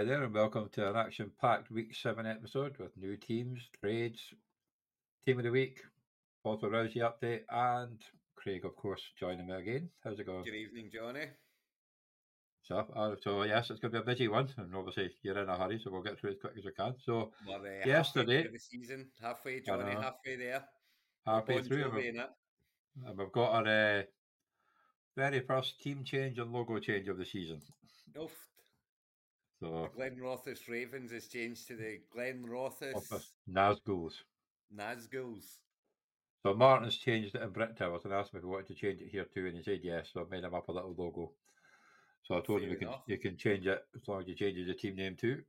Hi there, and welcome to an action packed week seven episode with new teams, trades, team of the week, Walter Rousay update, and Craig, of course, joining me again. How's it going? Good evening, Johnny. So, uh, so yes, it's going to be a busy one, and obviously you're in a hurry, so we'll get through as quick as we can. So, We're uh, Yesterday- the season, halfway, Johnny, halfway there. halfway through, and we've, and we've got our uh, very first team change and logo change of the season. Oof. So, Glenrothes Ravens has changed to the Glenrothes office Nazguls. Nazguls. So Martin's changed it in Brit Towers and asked me if he wanted to change it here too, and he said yes. So I made him up a little logo. So I told him you can you can change it as long as you change the team name too.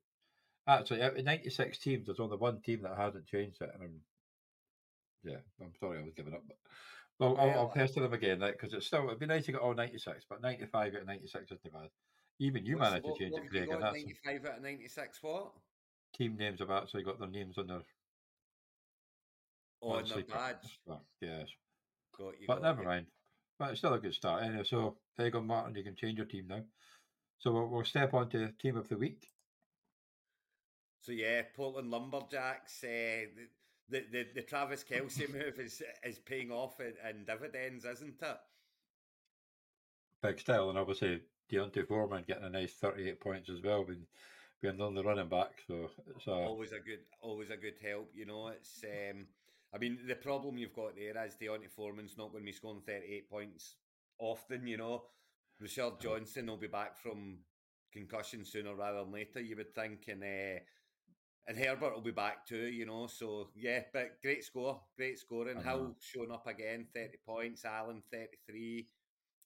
Actually, out of ninety six teams, there's only one team that hasn't changed it, and I'm yeah, I'm sorry I was giving up, but well, I'll, I'll pester them again, like because it's still it'd be nice to get all ninety six, but ninety five out of ninety six isn't bad. Even you What's- managed what- to change it, Craig, and that's 95 out of 96 what? team names have actually got their names on their Oh, on their badge. Well, yes. Got you. But got never you. mind. But it's still a good start. Anyway, so there you go, Martin. You can change your team now. So we'll, we'll step on to team of the week. So yeah, Portland Lumberjacks. Uh, the, the the the Travis Kelce move is is paying off in, in dividends, isn't it? Big style, and obviously D'Onta Foreman getting a nice 38 points as well, being, being on the only running back. So it's a, always a good always a good help you know it's um i mean the problem you've got there is D'Onta Foreman's not going to be scoring 38 points often you know Roschon Johnson will be back from concussion sooner rather than later you would think and uh, and Herbert will be back too you know so yeah but great score great scoring. Hill showing up again 30 points Allen 33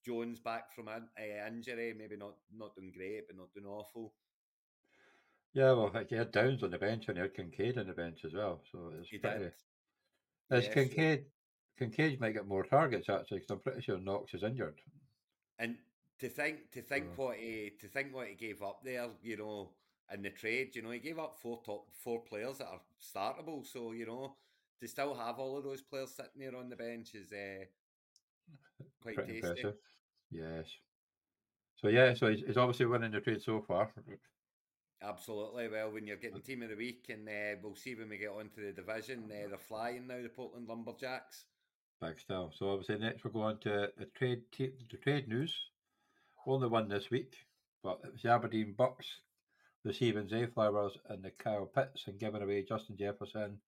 Jones back from an uh, injury maybe not not doing great but not doing awful yeah, well, like you had Downs on the bench and he had Kincaid on the bench as well. So it's he pretty. As Yeah, so- Kincaid, Kincaid might get more targets actually, because I'm pretty sure Knox is injured. And to think to think So- what he to think what he gave up there, you know, in the trade, you know, he gave up four top four players that are startable. So you know, to still have all of those players sitting there on the bench is uh, quite pretty tasty. impressive. Yes. So yeah, so he's, he's obviously winning the trade so far. Absolutely. Well, when you're getting team of the week, and uh, we'll see when we get onto the division, uh, they're flying now. The Portland Lumberjacks. Big still. So obviously next we'll go on to the trade te- the trade news. Only one this week, but it was the Aberdeen Bucks receiving Zay Flowers and the Kyle Pitts and giving away Justin Jefferson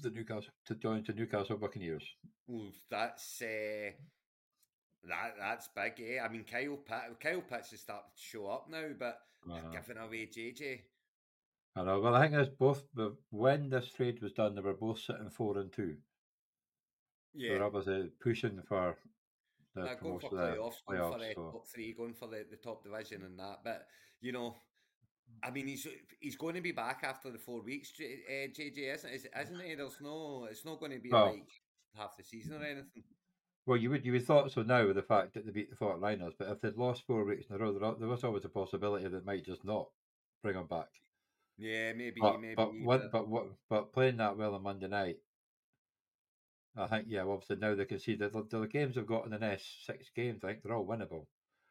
the Newcastle to join the Newcastle Buccaneers. Ooh, that's uh, that that's big. Eh? I mean, Kyle Pitt, Kyle Pitts has started to show up now, but Uh, giving away JJ. I know. Well, I think it's both. When this trade was done, they were both sitting four and two. Yeah, They're obviously pushing for the Uh, going for promotion, the playoffs, going for playoffs, the so- top three, going for the, the top division and that. But you know, I mean, he's he's going to be back after the four weeks. Uh, JJ isn't is- isn't he? There's no, it's not going to be Well- like half the season or anything. Well, you would you would thought so now with the fact that they beat the Forty Niners, but if they'd lost four weeks in a row, there, there was always a possibility that might just not bring them back. Yeah, maybe, But maybe. but what but what but playing that well on Monday night, I think yeah, obviously now they can see that the, the games they've got in the next six games, I think they're all winnable.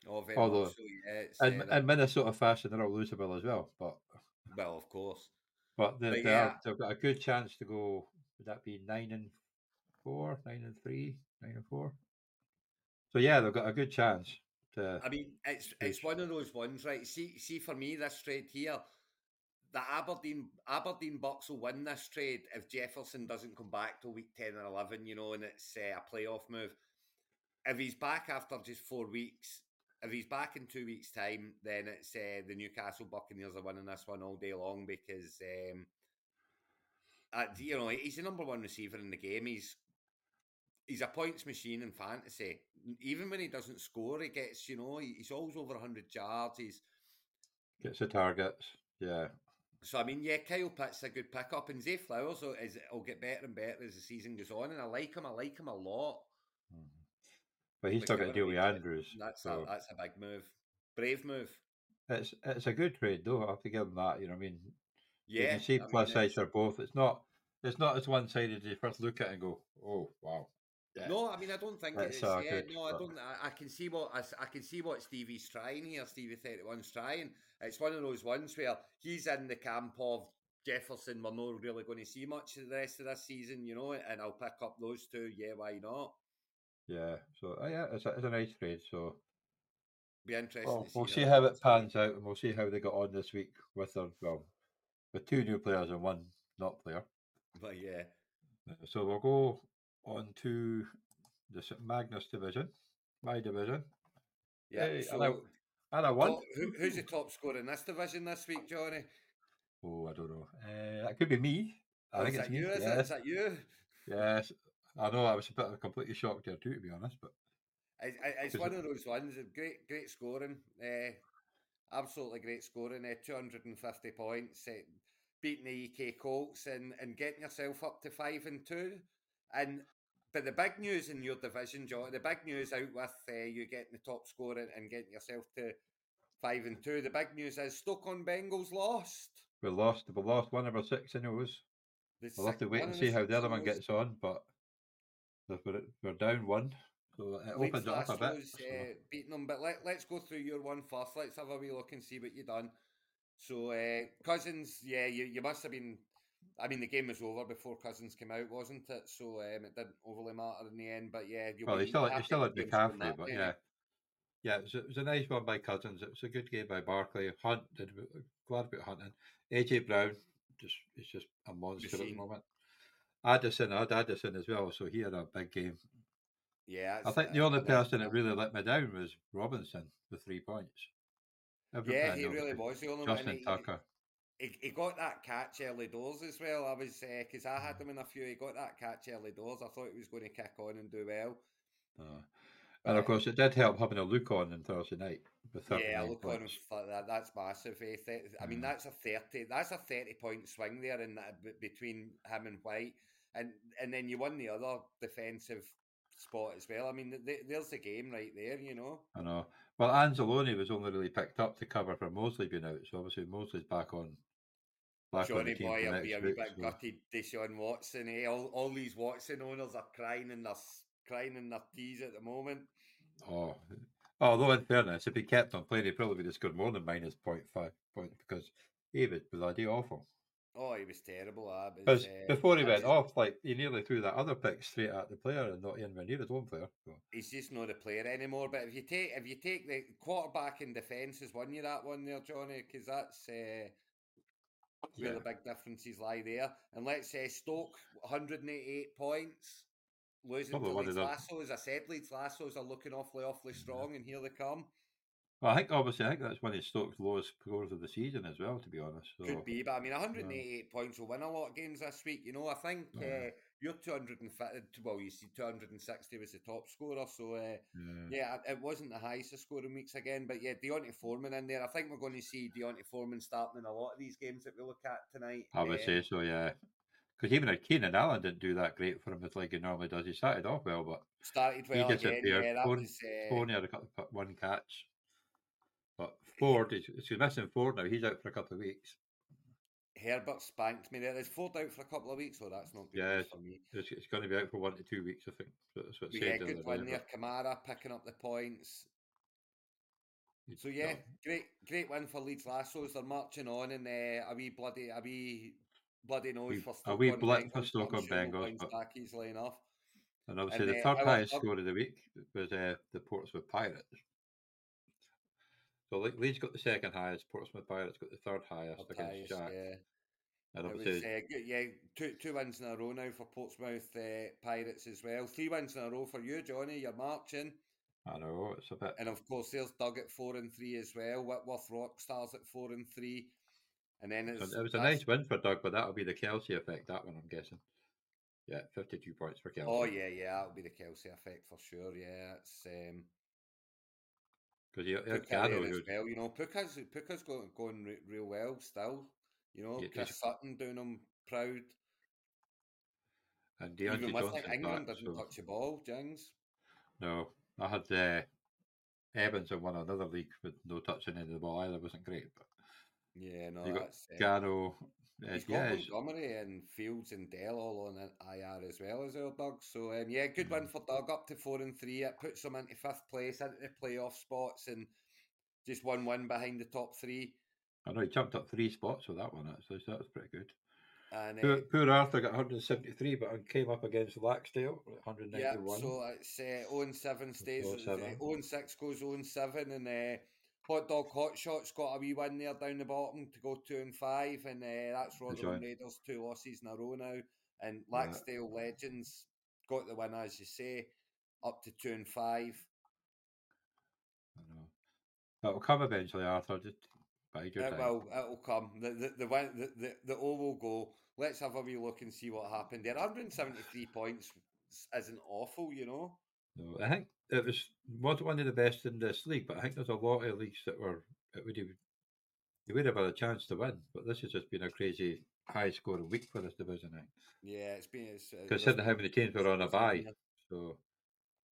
oh, very although- much so, yeah, it's, And uh, in Minnesota fashion, they're all losable as well. But well, of course. but they, they yeah. got a good chance to go. Would that be nine and four, nine and three, nine and four? So yeah, they've got a good chance to. I mean, it's it's one of those ones, right? See, see, for me, this trade here, the Aberdeen Aberdeen Bucks will win this trade if Jefferson doesn't come back till week ten or eleven, you know, and it's uh, a playoff move. If he's back after just four weeks, if he's back in two weeks' time, then it's uh, the Newcastle Buccaneers are winning this one all day long because, um, uh, you know, he's the number one receiver in the game. He's he's a points machine in fantasy. Even when he doesn't score, he gets, you know, he's always over 100 yards. He's Gets the targets. Yeah. so I mean, yeah, Kyle Pitt's a good pickup, and Zay Flowers will, is, will get better and better as the season goes on, and I like him. I like him a lot. Mhm. But he's still got to deal with Andrews. That's so a, that's a big move, brave move. it's it's a good trade though. I have to give him that. You know, what I mean, Yeah. you can see I mean, plus sides it's- for both. It's not it's not as one sided as you first look at it and go, oh wow. Yeah. No, I mean I don't think it's so yeah, no, I don't. I, I can see what I can see what Stevie's trying here. Stevie thirty one's trying. It's one of those ones where he's in the camp of Jefferson. We're not really going to see much of the rest of this season, you know, and I'll pick up those two. Yeah, why not? Yeah. So uh, yeah, it's a, it's a nice trade. So Be interesting. well, see we'll see how it pans out, and we'll see how they got on this week with their well, with two new players and one not player. But yeah, Uh, So we'll go on to the St Magnus division, my division, yeah. Hey, so, and I- and I won. top- who, who's the top scorer in this division this week, Johnny? Oh, I don't know. Uh, that could be me. I Oh, think it's me. you? Is, yes. that, is that you? yes. I know. I was a bit completely shocked there too, to be honest. But It, it- it's one it- of those ones. Great, great scoring. Uh, absolutely great scoring. Uh, Two hundred and fifty points. Uh, beating the EK Colts and, and getting yourself up to five and two. And but the big news in your division, John. The big news out with uh, you getting the top score and, and getting yourself to five and two. The big news is Stoke on Bengals lost. we lost. We lost one of our six in We'll have to wait and see how the other one gets on. But we're, we're down one, so it opens it up a bit. So- uh, beating them, but let, let's go through your one first. Let's have a wee look and see what you've done. So, uh, Cousins, yeah, you, you must have been. I mean, the game was over before Cousins came out, wasn't it? So um, it didn't overly matter in the end. But yeah, you'll Well, he still, he still had McCaffrey, but yeah. Yeah, it was, a, it was a nice one by Cousins. It was a good game by Barkley. Hunt did glad about hunting. AJ Brown just is just a monster at the moment. Addison, I had Addison as well, so he had a big game. Yeah, I think the uh, only person that really let me down was Robinson with three points. Every Yeah, he really was the only one. Justin He, Tucker. He, he got that catch early doors as well. I was because I Mm. had him in a few. He got that catch early doors. I thought he was going to kick on and do well. Uh, and of course, it did help having a look on on Thursday night Yeah, look on points. for that. That's massive. Eh? I mean, Mm. that's a thirty. That's a thirty point swing there in that between him and White, and and then you won the other defensive spot as well. I mean, th- th- there's the game right there. You know. I know. Well, Anzalone was only really picked up to cover for Mosley being out, so obviously Mosley's back on. Back Johnny boy, for I'll be a wee bit so- gutted. Deshaun Watson, eh? All, all these Watson owners are crying in their crying in their tees at the moment. Oh, although in fairness, if he kept on playing, he probably would have scored more than minus 0.5 points because he was bloody awful. Oh, he was terrible. Ah, but, Because uh, before he went off, like he nearly threw that other pick straight at the player and not anywhere near his own player. So, he's just not a player anymore. But if you take if you take the quarterback in defence has won you that one there, Johnny, because that's uh, where yeah. the big differences lie there. And let's say Stoke, 188 points, losing Probably to Leeds Lasso. As I said, Leeds Lassos are looking awfully, awfully strong, and here they come. Well, I think obviously I think that's one of Stokes' lowest scores of the season as well. To be honest, so Could be, but I mean, 188 points will win a lot of games this week. You know, I think Yeah. uh, you're 250. Well, you see, 260 was the top scorer, so. Uh, yeah. Yeah, it wasn't the highest scoring weeks again, but yeah, D'Onta Foreman in there. I think we're going to see D'Onta Foreman starting in a lot of these games that we look at tonight. I would Um, say so. Yeah, because even if Keenan Allen didn't do that great for him as like he normally does, he started off well, but started well again. disappeared. Yeah, that Four- was. Uh, had a couple, one catch. But Ford, he's, he's missing Ford now. He's out for a couple of weeks. Herbert spanked me there. There's Ford out for a couple of weeks, so that's not good Yes. for me. It's, it's going to be out for one to two weeks, I think. That's what yeah, good win there. Kamara picking up the points. So yeah, great, great win for Leeds Lassos. They're marching on, and uh, a wee bloody, a wee bloody nose Wee- for a wee blip for Stoke on Bengals, but- back easily enough. And obviously, And, the uh, third highest score of the week was uh, the Portsmouth Pirates. So Le- Leeds got the second highest, Portsmouth Pirates got the third highest against Matthias, Jack. yeah. And It was obviously, uh, good, yeah, two two wins in a row now for Portsmouth uh, Pirates as well. Three wins in a row for you, Johnny. You're marching, I know it's a bit. and of course there's Doug at four and three as well. Whitworth Rockstars at four and three, and then it's It was a nice win for Doug, but that'll be the Kelce effect. That one, I'm guessing. Yeah, fifty-two points for Kelce. Oh yeah, yeah, that'll be the Kelce effect for sure. Yeah, it's um, because he had Puka Gano, there who as well. You know, Puka's Puka's going going re- real well still. You know, Yeah, Chris Sutton doing him proud. and Even Deontay with Johnson England didn't So touch the ball, Jings. no, I had uh, Evans in one another league with no touching of the ball either. wasn't great, but Yeah, no, You got uh, Gano, He's got yeah, Montgomery and Fields and Dell all on an IR as well as our Doug. So um, yeah, good win for Doug up to four and three. It puts him into fifth place into the playoff spots and just one win behind the top three. I know he jumped up three spots with that one actually, so that was pretty good. And Poor, uh, poor Arthur got 173, but came up against Laxdale at yeah, so it's uh, 0 7 stays. Oh, uh, seven. 0 6 goes 0 7. And uh, Hot Dog Hot Shots got a wee win there down the bottom to go 2 and 5. And uh, that's Rotherham join. Raiders, two losses in a row now. And Yeah. Laxdale Legends got the win, as you say, up to 2 and 5. I know. That'll come eventually, Arthur. Just your It time. will. It'll come. The the the win- the, the, the O will go. Let's have a wee look and see what happened there. 173 points isn't awful, you know. No, I think it was one of the best in this league, but I think there's a lot of leagues that were it would have they would have had a chance to win, but this has just been a crazy high scoring week for this division. I think. Yeah, it's been. It's, uh, Considering how many teams were on a bye. So,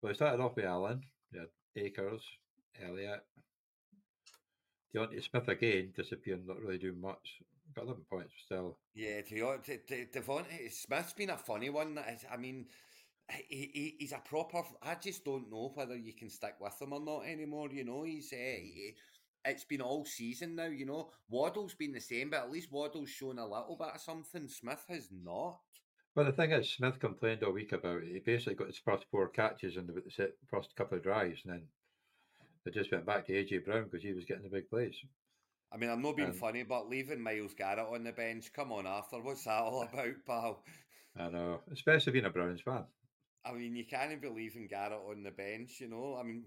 well, it started off with Allen, you had Akers, Elliott, DeVonta Smith again, disappearing, not really doing much. Got 11 points still. Yeah, to, to, to DeVonta Smith's been a funny one. I mean, he, he, he's a proper. I just don't know whether you can stick with him or not anymore. You know, he's. Uh, he- it's been all season now. You know, Waddle's been the same, but at least Waddle's shown a little bit of something. Smith has not. Well, the thing is, Smith complained all week about it. He basically got his first four catches in the first couple of drives, and then they just went back to AJ Brown because he was getting the big plays. I mean, I'm not being Um, funny, but leaving Myles Garrett on the bench, come on, Arthur, what's that all about, pal? I know, especially being a Browns fan. I mean, you can't believe in Garrett on the bench, you know. I mean,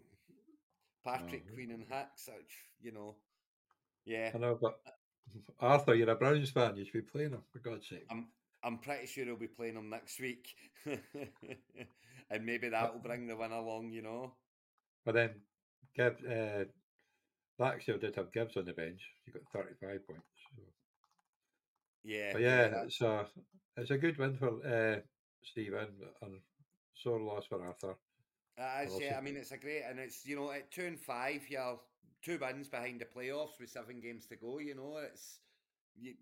Patrick. Queen and Hicks, uh, you know. Yeah, I know, but Arthur, you're a Browns fan. You should be playing him for God's sake. I'm I'm pretty sure he'll be playing him next week, and maybe that will bring the win along, you know. But then, Gibbs, uh, did have Gibbs on the bench. He got 35 points. So. Yeah, But yeah, that- it's a it's a good win for uh, Stephen and sore loss for Arthur. Well, yeah. I mean, it's a great, and it's you know, at two and five, you're two wins behind the playoffs with seven games to go. You know, it's you,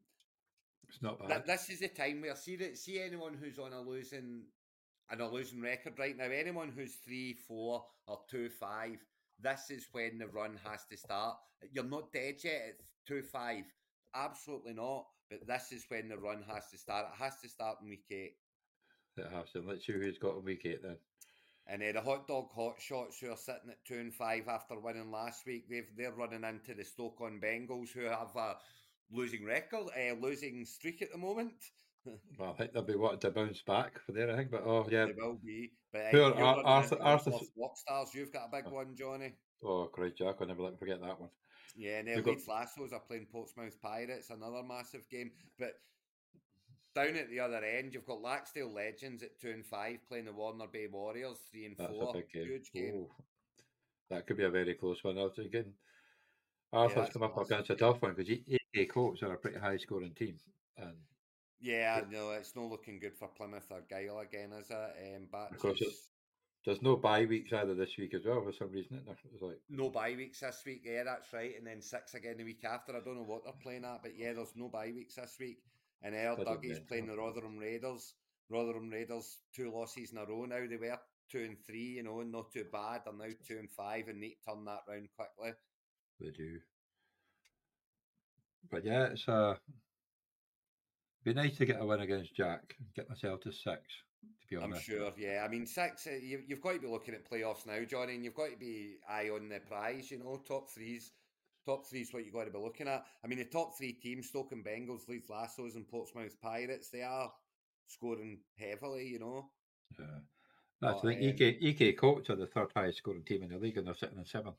It's not bad. Th- this is the time where see that see anyone who's on a losing on a losing record right now, anyone who's three, four, or two, five, this is when the run has to start. You're not dead yet at two, five, absolutely not. But this is when the run has to start. It has to start in week eight. It has to. Let's see who's got a week eight then. And uh, the hot dog hot shots who are sitting at two and five after winning last week, they've they're running into the Stoke on Bengals who have a losing record, a losing streak at the moment. Well, I think they'll be wanting to bounce back for there, I think. But oh, yeah. They will be. But uh, Poor you're Ar- Arthur- Arthur- Rock stars. You've got a big one, Johnny. Oh, great, Jack, I'll never let me forget that one. Yeah, and uh, We've got- Leeds Lassos are playing Portsmouth Pirates, another massive game. But down at the other end, you've got Laxdale Legends at two and five playing the Warner Bay Warriors three and That's four. game. Huge game. Oh, that could be a very close one. I was thinking Arthur's that's come up against a tough one because EK Colts are a pretty high scoring team. And Yeah, no, it's not looking good for Plymouth or Guile again, is it? Um, but there's no bye weeks either this week as well for some reason. Isn't there? It's like, no bye weeks this week. Yeah, that's right. And then six again the week after. I don't know what they're playing at, but yeah, there's no bye weeks this week. And Earl Doesn't Dougie's playing the Rotherham Raiders. Rotherham Raiders two losses in a row now. They were two and three, you know, and not too bad. They're now two and five, and need to turn that round quickly. they do. But yeah, it's uh, be nice to get a win against Jack. Get myself to six. To be honest. I'm sure. Yeah, I mean six. uh, You, you've got to be looking at playoffs now, Johnny, and you've got to be eye on the prize. You know, top threes. Top three is what you got to be looking at. I mean, the top three teams: Stoke and Bengals, Leeds Lassos, and Portsmouth Pirates. They are scoring heavily. You know. Yeah. That's But, the thing. EK, EK Colts are the third highest scoring team in the league, and they're sitting in seventh.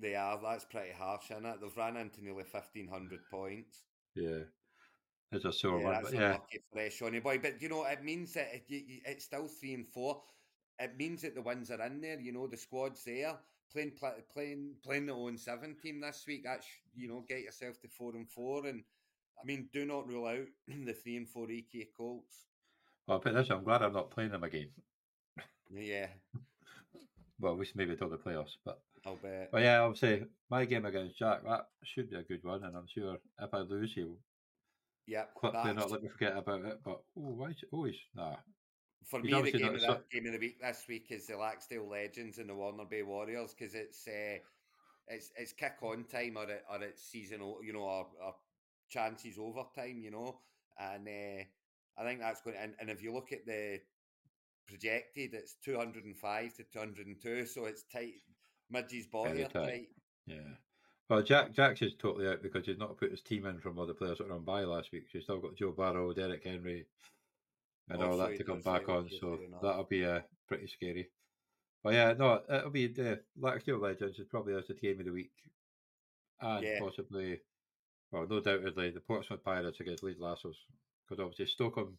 They are. That's pretty harsh, isn't it? They've ran into nearly fifteen hundred points. Yeah, it's a sore yeah, one. that's But yeah, unlucky for uh, Shawnee boy. But you know, it means that it, you, you- it's still three and four. It means that the wins are in there. You know, the squad's there. Playing pla- playing playing the own seven team this week. That's you know, get yourself to four and four. And I mean, do not rule out the three and four EK Colts. well, but this, I'm glad I'm not playing them again. Yeah, Well, we least maybe till the playoffs. But I'll bet. but yeah, I'll say my game against Jack that should be a good one, and I'm sure if I lose, he'll Yep. quickly not let me forget about it. But oh, why? is- Oh, he's nah. For me, the game of, the, game of the week this week is the Laxdale Legends and the Warner Bay Warriors because it's uh, it's it's kick on time or it, or it's season, you know, or, or chances overtime, you know, and uh, I think that's going. To, and, and if you look at the projected, it's two hundred and five to two hundred and two, so it's tight. Midge's are tight. tight. Yeah. Well, Jack Jack's is totally out because he's not put his team in from other players that were on by last week. So he's still got Joe Burrow, Derrick Henry, and all that to come back on. So that'll be uh, pretty scary. But yeah, no, it'll be the Laxdale Legends is probably as the game of the week, and Yeah. possibly, well, no doubtedly the Portsmouth Pirates against Leeds Lassos because obviously Stockholm,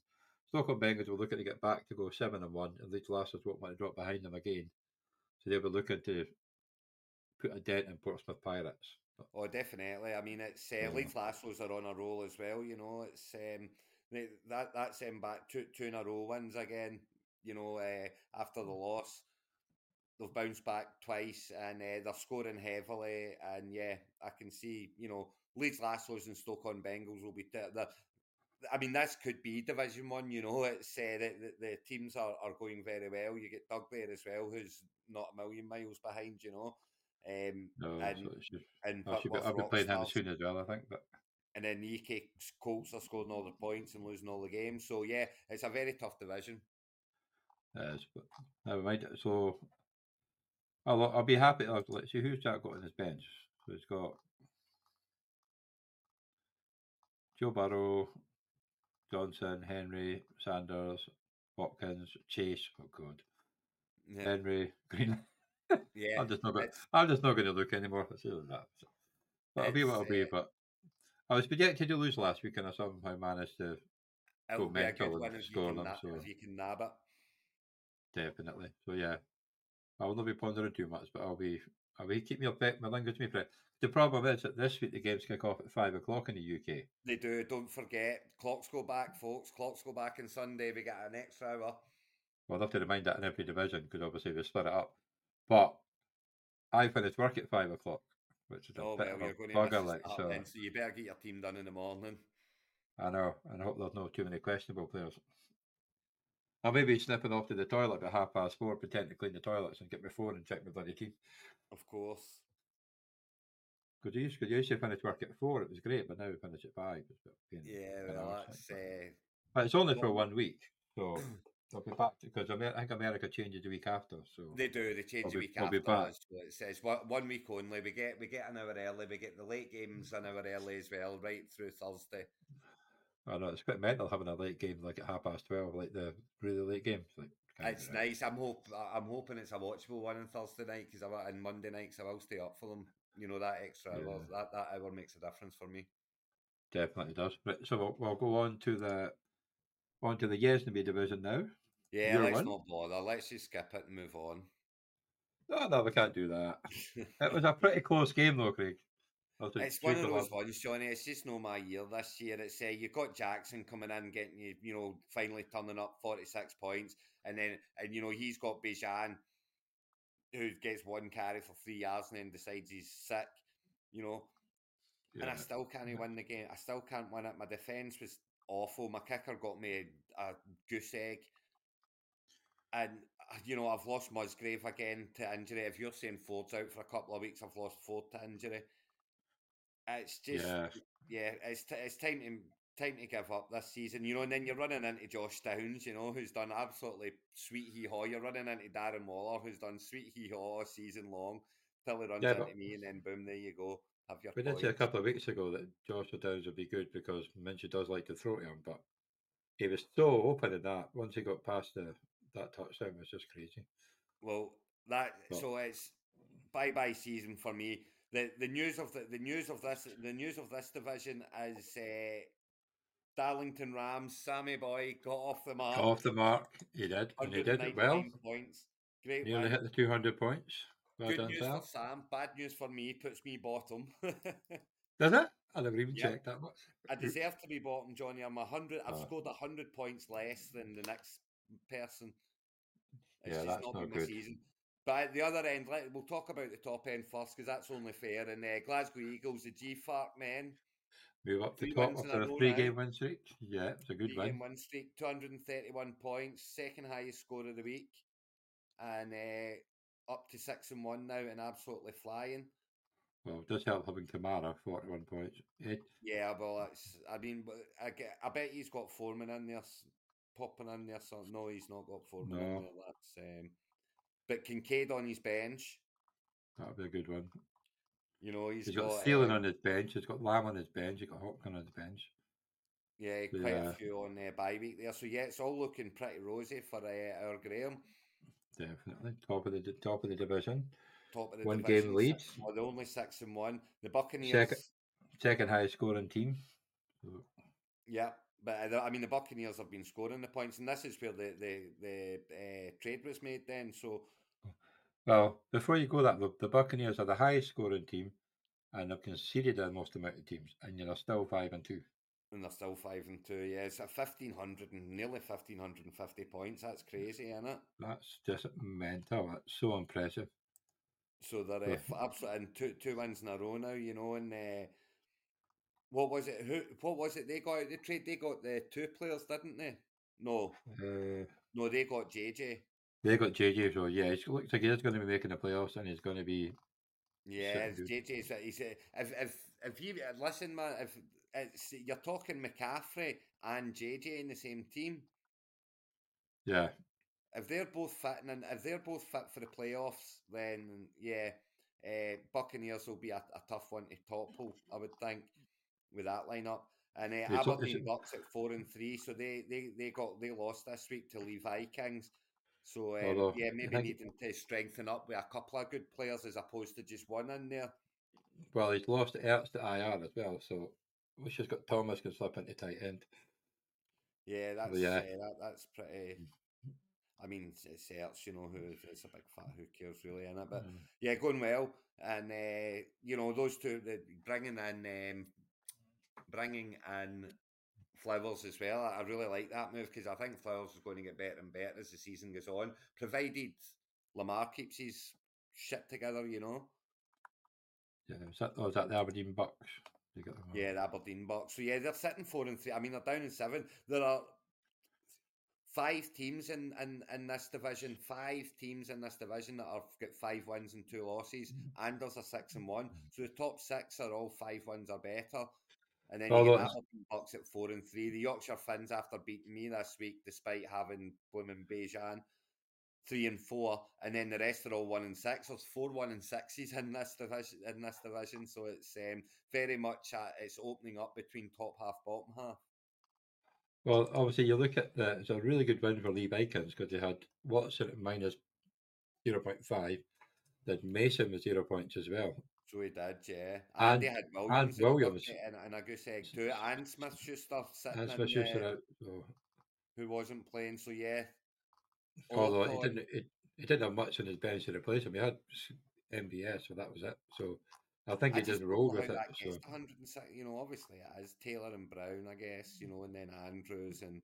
Stockholm Bengals were looking to get back to go seven and one, and Leeds Lassos won't want to drop behind them again, so they'll be looking to put a dent in Portsmouth Pirates. Oh, definitely. I mean, it's uh, Yeah. Leeds Lassos are on a roll as well. You know, it's um, that that's them back two two in a row wins again. You know, uh, after the loss, they've bounced back twice and uh, they're scoring heavily. And yeah, I can see you know Leeds Lassos and Stoke on Bengals will be t- the. I mean, this could be Division One. You know, it's uh, the, the the teams are, are going very well. You get Doug there as well, who's not a million miles behind. You know, um, No, and so should, and I should be, I'll be playing him soon as well, I think. But and then the EK Colts are scoring all the points and losing all the games. So yeah, it's a very tough division. but never mind. So I'll I'll be happy. I'll, let's see who's Jack got on his bench. So he's got Joe Burrow, Johnson, Henry, Sanders, Watkins, Chase. Oh God, Yeah, Henry, Green. yeah. I'm just not going. it's- I'm just not going to look anymore. It's that. But I'll be what I'll be. uh, But I was projected to lose last week, oh, and I somehow managed to It'll be a mental good and one if you, score them, na- so- if you can nab it. Definitely. So yeah, I will not be pondering too much, but I'll be I'll be keep me up my language me. The problem is that this week the games kick off at five o'clock in the UK. They do. Don't forget, clocks go back, folks. Clocks go back on Sunday. We get an extra hour. Well, I'll have to remind that in every division because obviously we split it up. But I finish work at five o'clock, which is a Oh bit well, of a bugger. Like so, then, so you better get your team done in the morning. I know, and I hope there's not too many questionable players. I may be snipping off to the toilet at half past four, pretend to clean the toilets and get my phone and check my bloody team. Of course. Because you, used- you used to finish work at four, it was great, but now we finish at five. It's a bit pain in Yeah, well, that's uh, But it's only for one week, so I'll be back because Amer- I think America changes the week after. So They do. They change I'll the week be after. So it says one, week only. We get we get an hour early. We get the late games an hour early as well, right through Thursday. I know it's quite mental having a late game like at half past twelve, like the really late games. Like It's do that. nice. I'm hope I'm hoping it's a watchable one on Thursday night because I and Monday nights I will stay up for them. You know that extra hour. That that hour makes a difference for me. Definitely does. Right, so we'll, we'll go on to the on to the Yesnaby division now. Yeah, let's not bother. Let's just skip it and move on. No, no, we can't do that. It was a pretty close game though, Craig. It's one of those ones, Johnny. It's just no my year this year. It's uh, you've got Jackson coming in, getting you, you know, finally turning up forty six points, and then and you know he's got Bijan, who gets one carry for three yards and then decides he's sick, you know. And I still can't win the game. I still can't win it. My defense was awful. My kicker got me a, a goose egg, and uh, you know I've lost Musgrave again to injury. If you're saying Ford's out for a couple of weeks, I've lost Ford to injury. It's just Yeah. yeah, it's t- it's time to time to give up this season, you know. And then you're running into Josh Downs, you know, who's done absolutely sweet hee haw. You're running into Darren Waller, who's done sweet hee haw season long. Till he runs Yeah, into me, and then boom, there you go. Have your We did say a couple of weeks ago that Josh Downs would be good because Minshew does like to throw to him, but he was so open in that once he got past the that touchdown was just crazy. Well, that Well- so it's bye bye season for me. The the news of the, the news of this the news of this division is uh, Darlington Rams. Sammy Boy got off the mark. Off the mark, he did, and he did it well. 199 Points. Great Nearly win. hit the two hundred points. Well Good news Sam. for Sam. Bad news for me. Puts me bottom. Does it? I never even Yep. checked that much. I deserve to be bottom, Johnny. I'm a hundred. I've Oh. scored a hundred points less than the next person. It's Yeah, just that's not not been my good. season. But at the other end, let, we'll talk about the top end first because that's only fair. And uh, Glasgow Eagles, the G Fark men, Move up to Three top wins in a after a three game win streak. Yeah, it's a good Three win. game win streak, 231 points, second highest score of the week, and uh, up to six and one now and absolutely flying. Well, it does help having Kamara, 41 points. Ed, Yeah, well, it's, I mean, I, get, I bet he's got Foreman in there, popping in there. So no, he's not got in No. there. That's um, but Kincaid on his bench. that'll be a good one. You know, he's He's got, got Thielen uh, on his bench. He's got Lamb on his bench. He's got Hopkins on his bench. Yeah, quite Yeah. a few on uh, bye week there. So yeah, it's all looking pretty rosy for uh, our Graham. Definitely top of the top of the division. Top of the One division, game lead. well, they're only six and one. The Buccaneers, Second. Second highest scoring team. Yeah, but uh, I mean the Buccaneers have been scoring the points, and this is where the the the uh, trade was made. Then, so well, before you go that, the, the Buccaneers are the highest scoring team, and they've conceded the most amount of teams, and you're still five and two. and they're still five and two. Yeah, it's at fifteen hundred and nearly fifteen hundred and fifty points. That's crazy, isn't it? That's just mental. That's so impressive. So they're uh, absolutely and two two wins in a row now. You know, and uh, what was it? Who? What was it? They got the trade. They got the two players, didn't they? No, Uh, no, they got JJ. they got JJ, so yeah, it looks like he's going to be making the playoffs, and he's going to be. Yeah. JJ's. He's uh, if if if you uh, listen, man, if it's you're talking McCaffrey and JJ in the same team. Yeah, if they're both fit and if they're both fit for the playoffs, then yeah, uh, Buccaneers will be a, a tough one to topple, I would think, with that lineup. And uh, Aberdeen Bucks at four and three, so they they they got they lost this week to Lee Vikings. So um, Although, yeah, maybe think- needing to strengthen up with a couple of good players as opposed to just one in there. well, he's lost Ertz to IR as well, so we just got Thomas can slip into tight end. Yeah, that's yeah. Uh, that, that's pretty. I mean, it's, it's Ertz, you know, who it's a big fat. Who cares really in it? But Mm. yeah, going well, and uh, you know those two, the bringing in, um, bringing in Flowers as well. I really like that move because I think Flowers is going to get better and better as the season goes on, provided Lamar keeps his shit together. You know, Yeah, was that, oh, was that the Aberdeen Bucks? Got yeah, the Aberdeen Bucks. So yeah, they're sitting four and three. I mean, they're down in seven. There are five teams in, in, in this division, five teams in this division that have got five wins and two losses, mm-hmm. and there's a six and one. Mm-hmm. So the top six are all five wins or better. And then you Although get it's- Aberdeen Bucks at four and three. The Yorkshire Finns, after beating me this week, despite having blooming Bijan, three and four, and then the rest are all one and six. There's four one and sixes in this division. In this division, so it's um, very much uh, it's opening up between top half, bottom half. Well, obviously, you look at the, it's a really good win for Lee Vikings because they had Watson at minus 0.5, then Mason was zero points as well. So he did, yeah. And- And, they had Williams, and Williams. and, and a goose egg too, and Smith Schuster sitting That's in, what you said. uh, out, so, who wasn't playing. So yeah, although he didn't, he, he didn't have much on his bench to replace him. He had MBS, so that was it. So I think I he didn't roll with it. So 106. You know, obviously it is Taylor and Brown, I guess. You know, and then Andrews and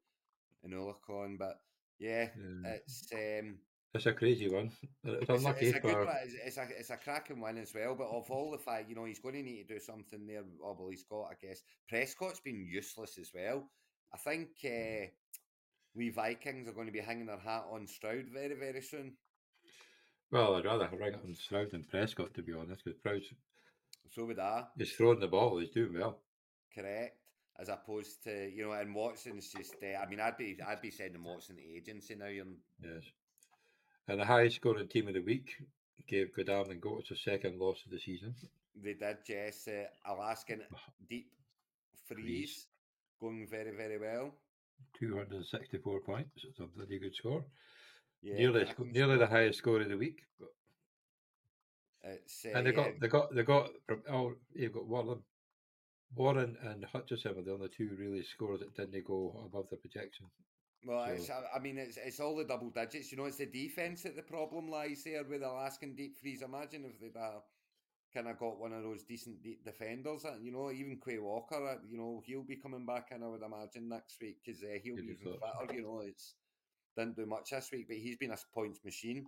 and Olacon. But yeah, yeah. it's um, it's a crazy one. It's it's, a, it's a good one. It's, a it's a cracking win as well. But of all the fact, you know, he's going to need to do something there. Oh, well, he's got, I guess. Prescott's been useless as well. I think uh, we Vikings are going to be hanging their hat on Stroud very very soon. Well, I'd rather ring it on Stroud than Prescott, to be honest, because Stroud's So would I. he's throwing the ball, he's doing well. correct as opposed to you know and Watson's just uh, I mean I'd be I'd be sending Watson to agency now you're Yes. And the highest scoring team of the week gave Godalming Goats a second loss of the season. they did Jess uh, Alaskan deep freeze going very very well 264 points. It's a bloody good score. yeah nearly, nearly the highest score of the week. Uh, and they got, they got, they got from oh, you've got Warren, Warren and Hutchison were the only two really scores that didn't go above the projection. Well so- it's, I I mean it's it's all the double digits you know it's the defense that the problem lies there with Alaskan deep freeze imagine if they'd uh, kind of got one of those decent deep defenders uh, you know even Quay Walker uh, you know he'll be coming back in I would imagine next week because uh, he'll be even fitter you know it's didn't do much this week but he's been a points machine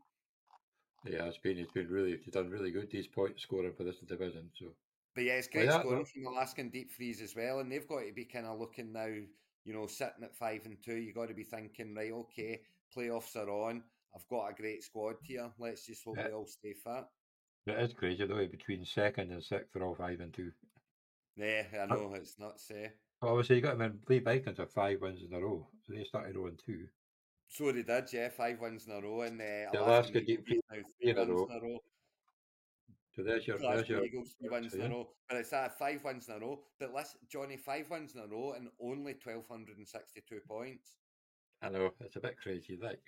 Yeah, it's been, it's been really, he's done really good. These points scoring for this division. So But yeah, it's great scoring from Alaskan deep freeze as well, and they've got to be kind of looking now. You know, sitting at five and two, you've got to be thinking, right? Okay, playoffs are on. I've got a great squad here. Let's just hope yeah. we all stay fit. It is crazy though. Between second and sixth, they're all five and two. Yeah, I know it's nuts. Eh? Well, obviously, you got them in. Lee Vikings have five wins in a row, so they started 0 and two. So they did, yeah, five wins in a row, and uh, the Alaska Deep Freeze now three wins in a row. So there's your, there's your Eagles three wins in a row, but it's at five wins in a row. But listen, Johnny, five wins in a row and only twelve hundred and sixty-two points. I know it's a bit crazy, like.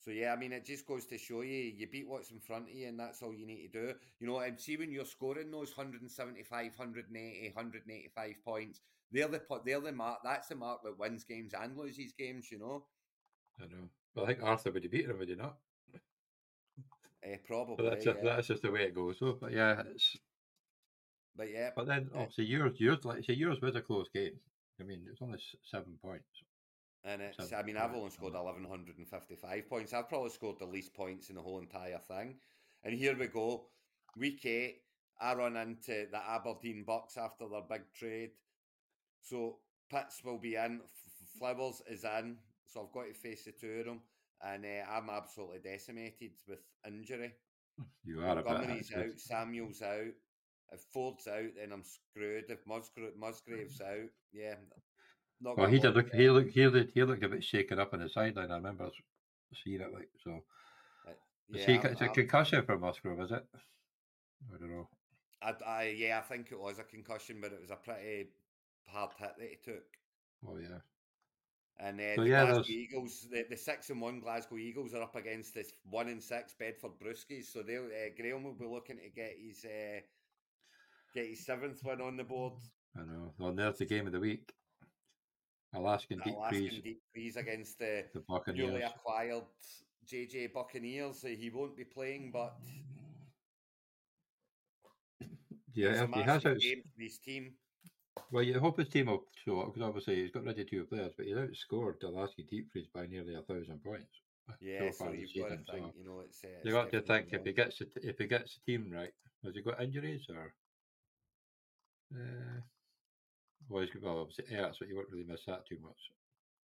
So yeah, I mean, it just goes to show you you beat what's in front of you, and that's all you need to do. You know, and see when you're scoring those 175, 180, 185 points, they're the they're the mark. That's the mark that wins games and loses games. You know. I know. Well, I think Arthur would have beaten him, would he not? Uh, probably. But that's yeah. just, that's just the way it goes. So, but yeah, it's. But yeah. But then, obviously, yours, yours, like say, yours was a close game. I mean, it's only seven points. And it's, I mean, I've only scored 1,155 points. I've probably scored the least points in the whole entire thing. And here we go. Week eight, I run into the Aberdeen Bucks after their big trade. So Pitts will be in, Flowers is in. So I've got to face the two of them. And uh, I'm absolutely decimated with injury. You are Montgomery's out, Samuel's out. If Ford's out, then I'm screwed. If Musgrave, Musgrave's out, yeah, not well, he did look. He looked. He looked. He looked a bit shaken up on the sideline. I remember seeing it like so. Uh, yeah, he, it's a concussion for Musgrave, is it? I don't know. I, I, yeah, I think it was a concussion, but it was a pretty hard hit that he took. Oh yeah. And uh, so, the yeah, Glasgow there's... Eagles, the, the six and one Glasgow Eagles are up against this one and six Bedford Brewskis. So they uh, Graham will be looking to get his uh, get his seventh win on the board. I know. Well, there's the game of the week. Alaskan Deep Alaskan Freeze. Deep Freeze against the, the Buccaneers. newly acquired JJ Buccaneers. He won't be playing, but yeah, he has game for his team. Well, you hope his team will show up because obviously he's got ready two players, but he's outscored the Alaskan Deep Freeze by nearly a thousand points. Yeah, so, so you've got to think, so you know, it's. Uh, you got to think if he gets the, if he gets the team right, has he got injuries or? Uh, well, he's, well, obviously Ertz, but you won't really miss that too much.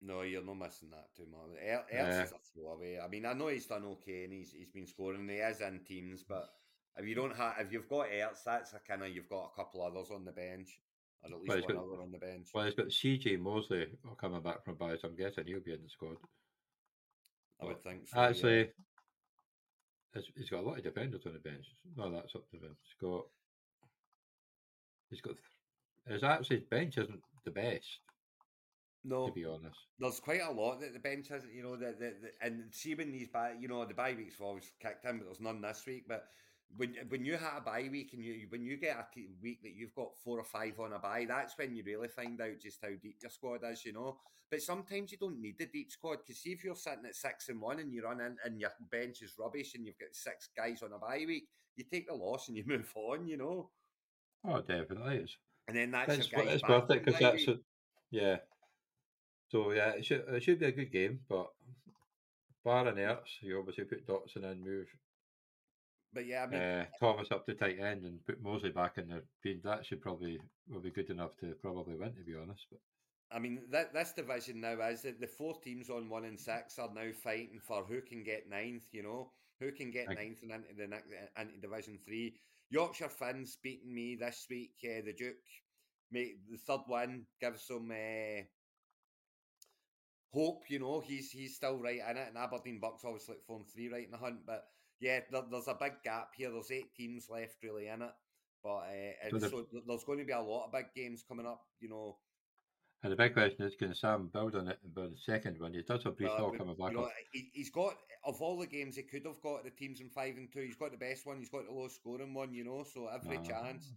No, you're not missing that too much. Er- Ertz is a throwaway. I mean, I know he's done okay and he's he's been scoring. He is in teams, but if you don't have, if you've got Ertz, that's a kind of you've got a couple others on the bench, or at least well, one got, other on the bench. Well, he's got CJ Mosley coming back from so I'm guessing he'll be in the squad. I would think so. Actually, yeah. he's got a lot of defenders on the bench. No, that's up to him. He's got he's got his actually bench isn't the best. No, to be honest, there's quite a lot that the bench hasn't. You know, the, the, the and see when these bye, you know, the bye weeks have always kicked in, but there's none this week. But when when you have a bye week and you when you get a week that you've got four or five on a bye, that's when you really find out just how deep your squad is. You know, but sometimes you don't need the deep squad because see if you're sitting at six and one and you run in and your bench is rubbish and you've got six guys on a bye week, you take the loss and you move on. You know. Oh, definitely. It's and then that's it's, it's worth it because that's a, yeah. So yeah, it should it should be a good game, but barring Ertz, you obviously put Dotson in, move. But yeah, I mean, uh, Thomas up to tight end and put Mosley back in the field. That should probably will be good enough to probably win, to be honest. But I mean, that this division now is that the four teams on one and six are now fighting for who can get ninth. You know, who can get I, ninth and into the into Division Three. Yorkshire Finns beating me this week. Uh, the Duke, mate, the third one gives them uh, hope. You know, he's he's still right in it, and Aberdeen Bucks obviously like form three right in the hunt. But yeah, there, there's a big gap here. There's eight teams left really in it, but uh, so, so there's going to be a lot of big games coming up. You know, and the big question is, can Sam build on it about the second one? He does have Breece Hall coming back. You know, he, has got of all the games he could have got the teams in five and two. He's got the best one. He's got the lowest scoring one. You know, so every uh, chance.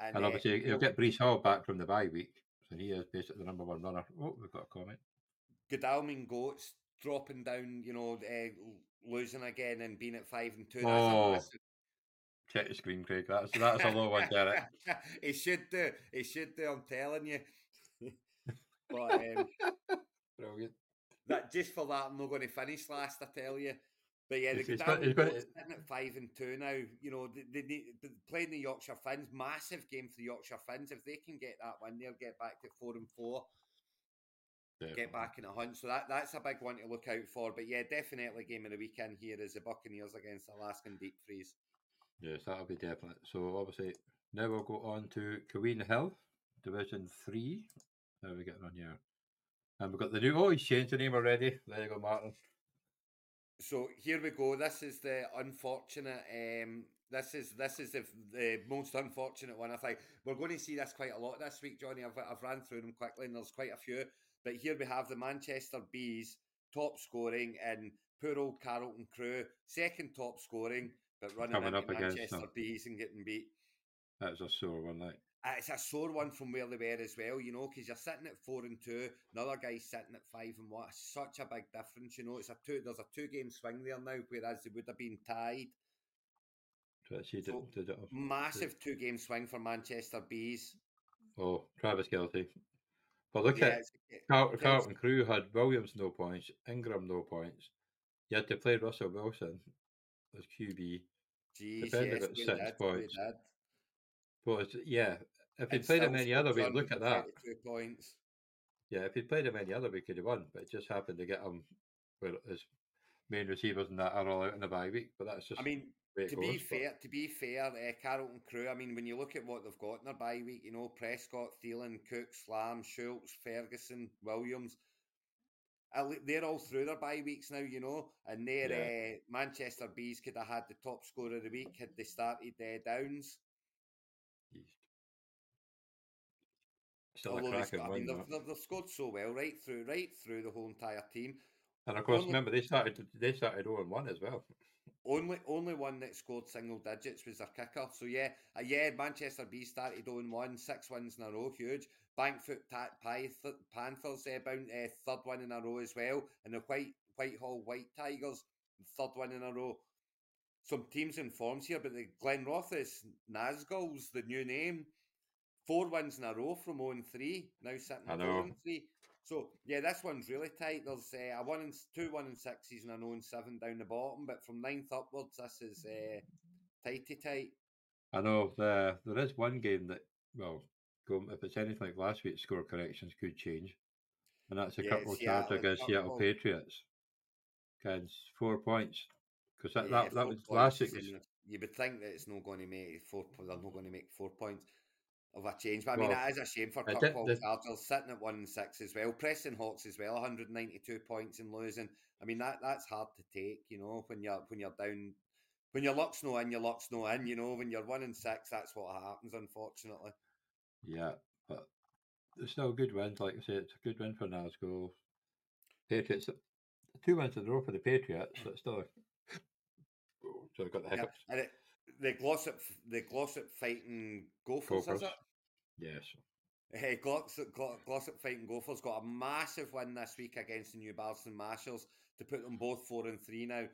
And, and obviously, uh, he'll get Breece Hall back from the bye week, so he is basically the number one runner. Oh, we've got a comment. Godalming goats dropping down. You know, uh, losing again and being at five and two. Oh. Check the screen, Craig. That's that's a low one, Derek. he should do. He should do. I'm telling you. But um, brilliant. That just for that, I'm not going to finish last. I tell you. But yeah, the It's- it's Gdańsk got- it's got- Goats sitting at five and two now. You know, they, they, need- they playing the Yorkshire Finns, massive game for the Yorkshire Finns. If they can get that one, they'll get back to four and four, get back in a hunt. So that that's a big one to look out for. But yeah, definitely game of the weekend here is the Buccaneers against Alaskan Deep Freeze. Yes, that'll be definite. So obviously now we'll go on to Queen Hill, Division Three. How are we getting on here? And we've got the new. Oh, he's changed the name already. There you go, Martin. So here we go. This is the unfortunate. Um, this is this is the, the most unfortunate one. I think we're going to see this quite a lot this week, Johnny. I've I've ran through them quickly, and there's quite a few. But here we have the Manchester Bees top scoring and poor old Carlton Crew second top scoring, but running Coming into up against Manchester. Bees and getting beat. That's a sore one, like. Uh, it's a sore one from where they were as well, you know, because you're sitting at four and two, another guy's sitting at five and one. Such a big difference, you know. It's a two. There's a two game swing there now, whereas they would have been tied. So did. Massive two game swing for Manchester Bees. Oh, Travis Guilty. But look Yeah, at it's- it- Car- Carlton Crew had Williams no points, Ingram no points. You had to play Russell Wilson as QB. Jeez, Defended yes, at six did, points. But yeah, if he'd played him any other week, look at that. points. Yeah, if he'd played him any other week, he'd have won. But it just happened to get him where his main receivers and that are all out in the bye week. But that's just I mean, way to goes, be but- fair, to be fair, uh, Carlton Crew. I mean, when you look at what they've got in their bye week, you know, Prescott, Thielen, Cook, Slam, Schultz, Ferguson, Williams. They're all through their bye weeks now, you know, and their Yeah. uh, Manchester Bees could have had the top scorer of the week had they started uh, Downs. Still a Although they cracking sc- I mean, they've, they've, they've scored so well right through, right through the whole entire team. And of course, remember they started they started 0 1 as well. Only only one that scored single digits was their kicker. So yeah, uh, yeah, Manchester B started on one, six wins in a row, huge. Bankfoot Ta- Pyth- Panthers uh, bound uh, third one in a row as well, and the White Whitehall White Tigers third one in a row. Some teams in forms here, but the Glenrothes Nazguls, the new name, four wins in a row from 0 3, now sitting at know. 0 3. So yeah, this one's really tight. There's uh, a one and two one and sixes and a no and seven down the bottom, but from ninth upwards, this is uh, tighty tight. I know the, there is one game that, well, if it's anything like last week's score corrections could change. And that's a Yeah, couple of and against Seattle Patriots. Against four points. Because that, Yeah, that, that was last week. You would think that it's not going to make four. They're not going to make four points of a change. But I mean, Well, it is a shame for Kirkwall the- Chargers sitting at one and six as well. Preston Hawks as well, 192 points and losing. I mean, that that's hard to take. You know, when you're when you're down. When your luck's no in, your luck's no in. You know, when you're one and six, that's what happens. Unfortunately, Yeah, but it's still a good win. Like I say, it's a good win for Nazgul. Patriots, two wins in a row for the Patriots. It's still. A, oh, so I got the yeah. hiccups. And it, the Glossop, the Glossop fighting Gophers, Gophers. is it? Yes. Hey, Glossop, Glossop Fighting Gophers got a massive win this week against the New Barlston Marshals to put them both four and three now.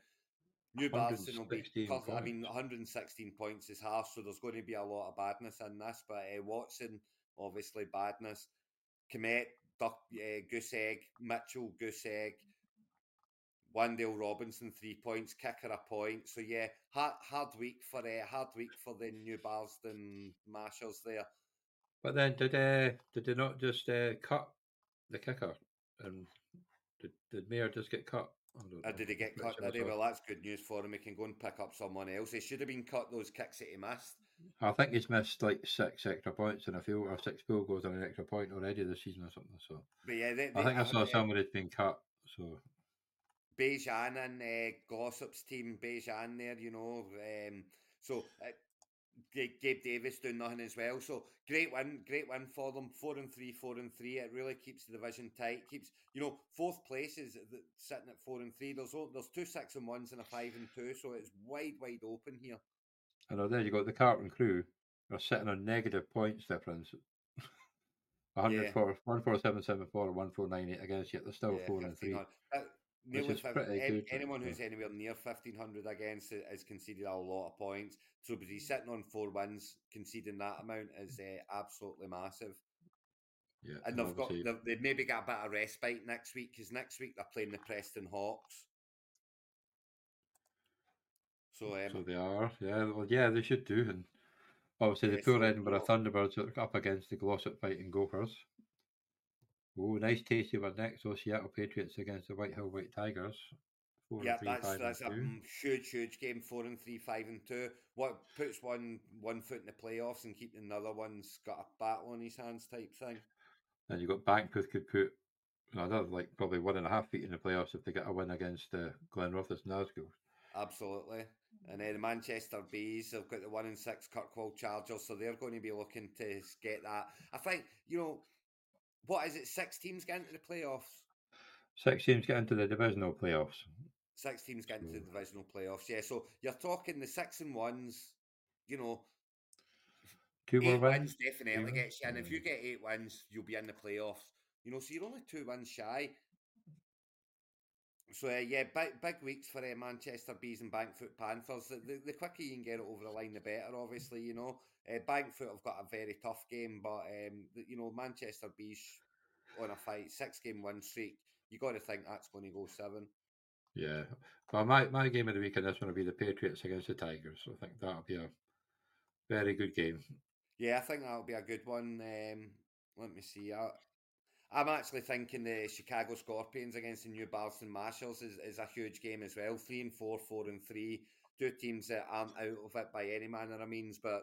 New Barlston will be, 116 cause- I mean, 116 points is half, so there's going to be a lot of badness in this. But uh, Watson, obviously, badness. Kmet, Duck, uh, Goose Egg, Mitchell, Goose Egg, Wan'Dale Robinson, three points, Kicker a point. So yeah, hard, hard week for uh, hard week for the New Barlston Marshals there. But then did uh, did they not just uh, cut the kicker? And did, did Mayor just get cut? I Uh, did he get cut? I Did he? saw. Well, that's good news for him. He can go and pick up someone else. He should have been cut those kicks that he missed. I think he's missed like six extra points in a field or six field goals on an extra point already this season or something. So But yeah, they, I think I saw uh, somebody's been cut. So Bijan and uh, Glossop's team, Bijan there, you know. Um, so Ga- Gabe Davis doing nothing as well. So great win, great win for them. Four and three, four and three. It really keeps the division tight. Keeps you know fourth place is sitting at four and three. There's there's two six and ones and a five and two. So it's wide wide open here. I know there you go. The Carlton crew They're sitting on negative points difference. 104, 14774 and 1498 against yet they're still Yeah, four and three. 1500. Is pretty an- good, anyone yeah. who's anywhere near fifteen hundred against it is conceded a lot of points. So, but he's sitting on four wins, conceding that amount is uh, absolutely massive. Yeah, And they've got they've, they've maybe got a bit of respite next week because next week they're playing the Preston Hawks. So, um, so they are. Yeah, well, yeah, they should do. And obviously, Yeah, the poor Edinburgh Thunderbirds are up against the Glossop Fighting Gophers. Oh, nice tasty one next. So Seattle Patriots against the White Hill White Tigers. Four yeah, three, that's that's a two. huge, huge game. Four and three, five and two. What puts one one foot in the playoffs and keeping another one's got a battle on his hands type thing. And you've got Bankfoot could put another like probably one and a half feet in the playoffs if they get a win against uh, Glenrothes Nazgul. Absolutely. And then the Manchester Bees have got the one and six Kirkwall Chargers, so they're going to be looking to get that. I think you know what is it? Six teams get into the playoffs. Six teams get into the divisional playoffs. Six teams get into the divisional playoffs. Yeah, so you're talking the six and ones. You know, Two more eight wins. wins definitely wins? gets you in. If you Mm. get eight wins, you'll be in the playoffs. You know, so you're only two wins shy. So uh, yeah, big big weeks for uh, Manchester Bees and Bankfoot Panthers. The, the, quicker you can get it over the line, the better. Obviously, you know, uh, Bankfoot have got a very tough game, but um, you know, Manchester Bees on a fight six game win streak. You got to think that's going to go seven. Yeah. Well, my, my game of the week in this one will be the Patriots against the Tigers. I think that'll be a very good game. Yeah, I think that'll be a good one. Um, let me see. I, I'm actually thinking the Chicago Scorpions against the New Boston Marshals is, is a huge game as well. Three and four, four and three. Two teams that aren't out of it by any manner of means, but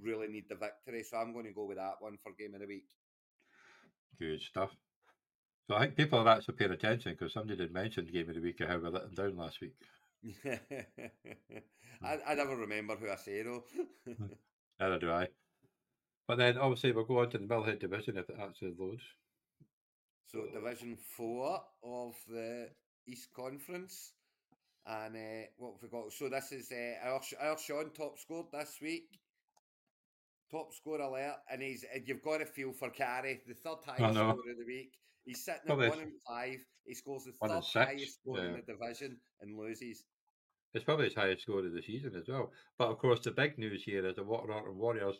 really need the victory. So I'm going to go with that one for game of the week. Good stuff. So I think people are actually paying attention because somebody did mention game of the week and how we let them down last week. I, I never remember who I say though. Neither do I. But then obviously we'll go on to the Millhead division if it actually loads. So Division Four of the East Conference, and uh, what have we got? So this is uh, our, our Sean top scored this week. Top score alert, and he's and you've got to feel for Carey, the third highest know. score of the week. He's sitting at one and five. He scores the third highest score in the division and loses. It's probably his highest score of the season as well. But of course, the big news here is the Waterorton Warriors,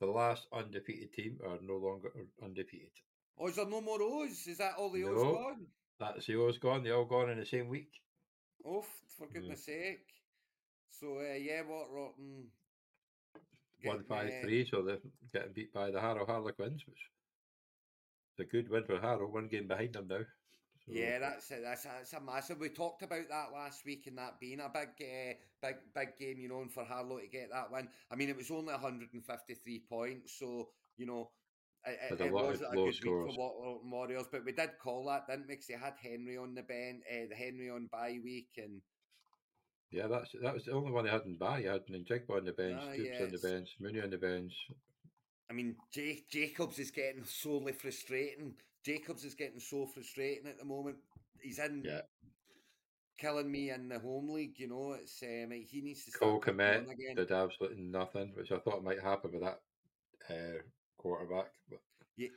the last undefeated team, are no longer undefeated. Oh, is there no more O's? Is that all the O's No. gone? That's the O's gone. They're all gone in the same week. Oh, for goodness sake. So, uh, yeah, what rotten. One five three, so they're getting beat by the Harrow Harlequins, which is a good win for Harrow. One game behind them now. So, Yeah, that's it. That's that's a massive. We talked about that last week, and that being a big, uh, big, big game, you know, and for Harlow to get that win. I mean, it was only 153 points, so you know, it, it, it wasn't a good scores. week for Waterloo Warriors. But we did call that, didn't we? 'Cause they had Henry on the bench, uh, the Henry on bye week, and yeah, that's that was the only one they hadn't buy. You had Njigba on the bench, Ah, Stoops on the bench, Mooney on the bench. I mean, J- Jacobs is getting solely frustrating. Jacobs is getting so frustrating at the moment. He's in Yeah. killing me in the home league. You know, it's um, he needs to Cole Kmet did absolutely nothing, which I thought might happen with that uh, quarterback. But yeah,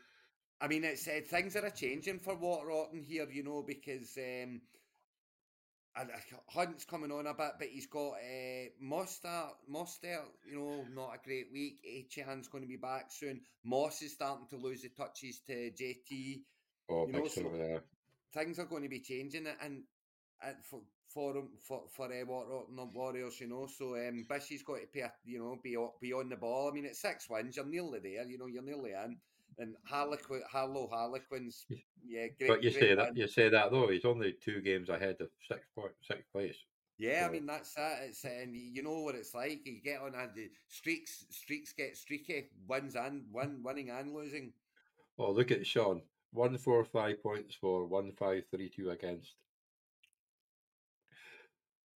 I mean, it's uh, things are a changing for Waterorton here, you know, because um, Hunt's coming on a bit, but he's got uh, Mostert, Mostert, you know, not a great week. Achane's going to be back soon. Moss is starting to lose the touches to JT. oh, You know, so-. Things are going to be changing, and, and for for 'em- for for uh, Waterorton Warriors, you know. So um, Bishy's got to pay, a- you know, be be on the ball. I mean, it's six wins, you're nearly there. You know, you're nearly in. And Harlequin, Harlow Harlequins, Yeah. great. But you great say that you say that though, he's only two games ahead of sixth point, sixth place. Yeah, I mean that's it. It's and you know what it's like. You get on and the streaks, streaks get streaky, wins and win, winning and losing. Oh, look at Sean. One four five points for one five three two against.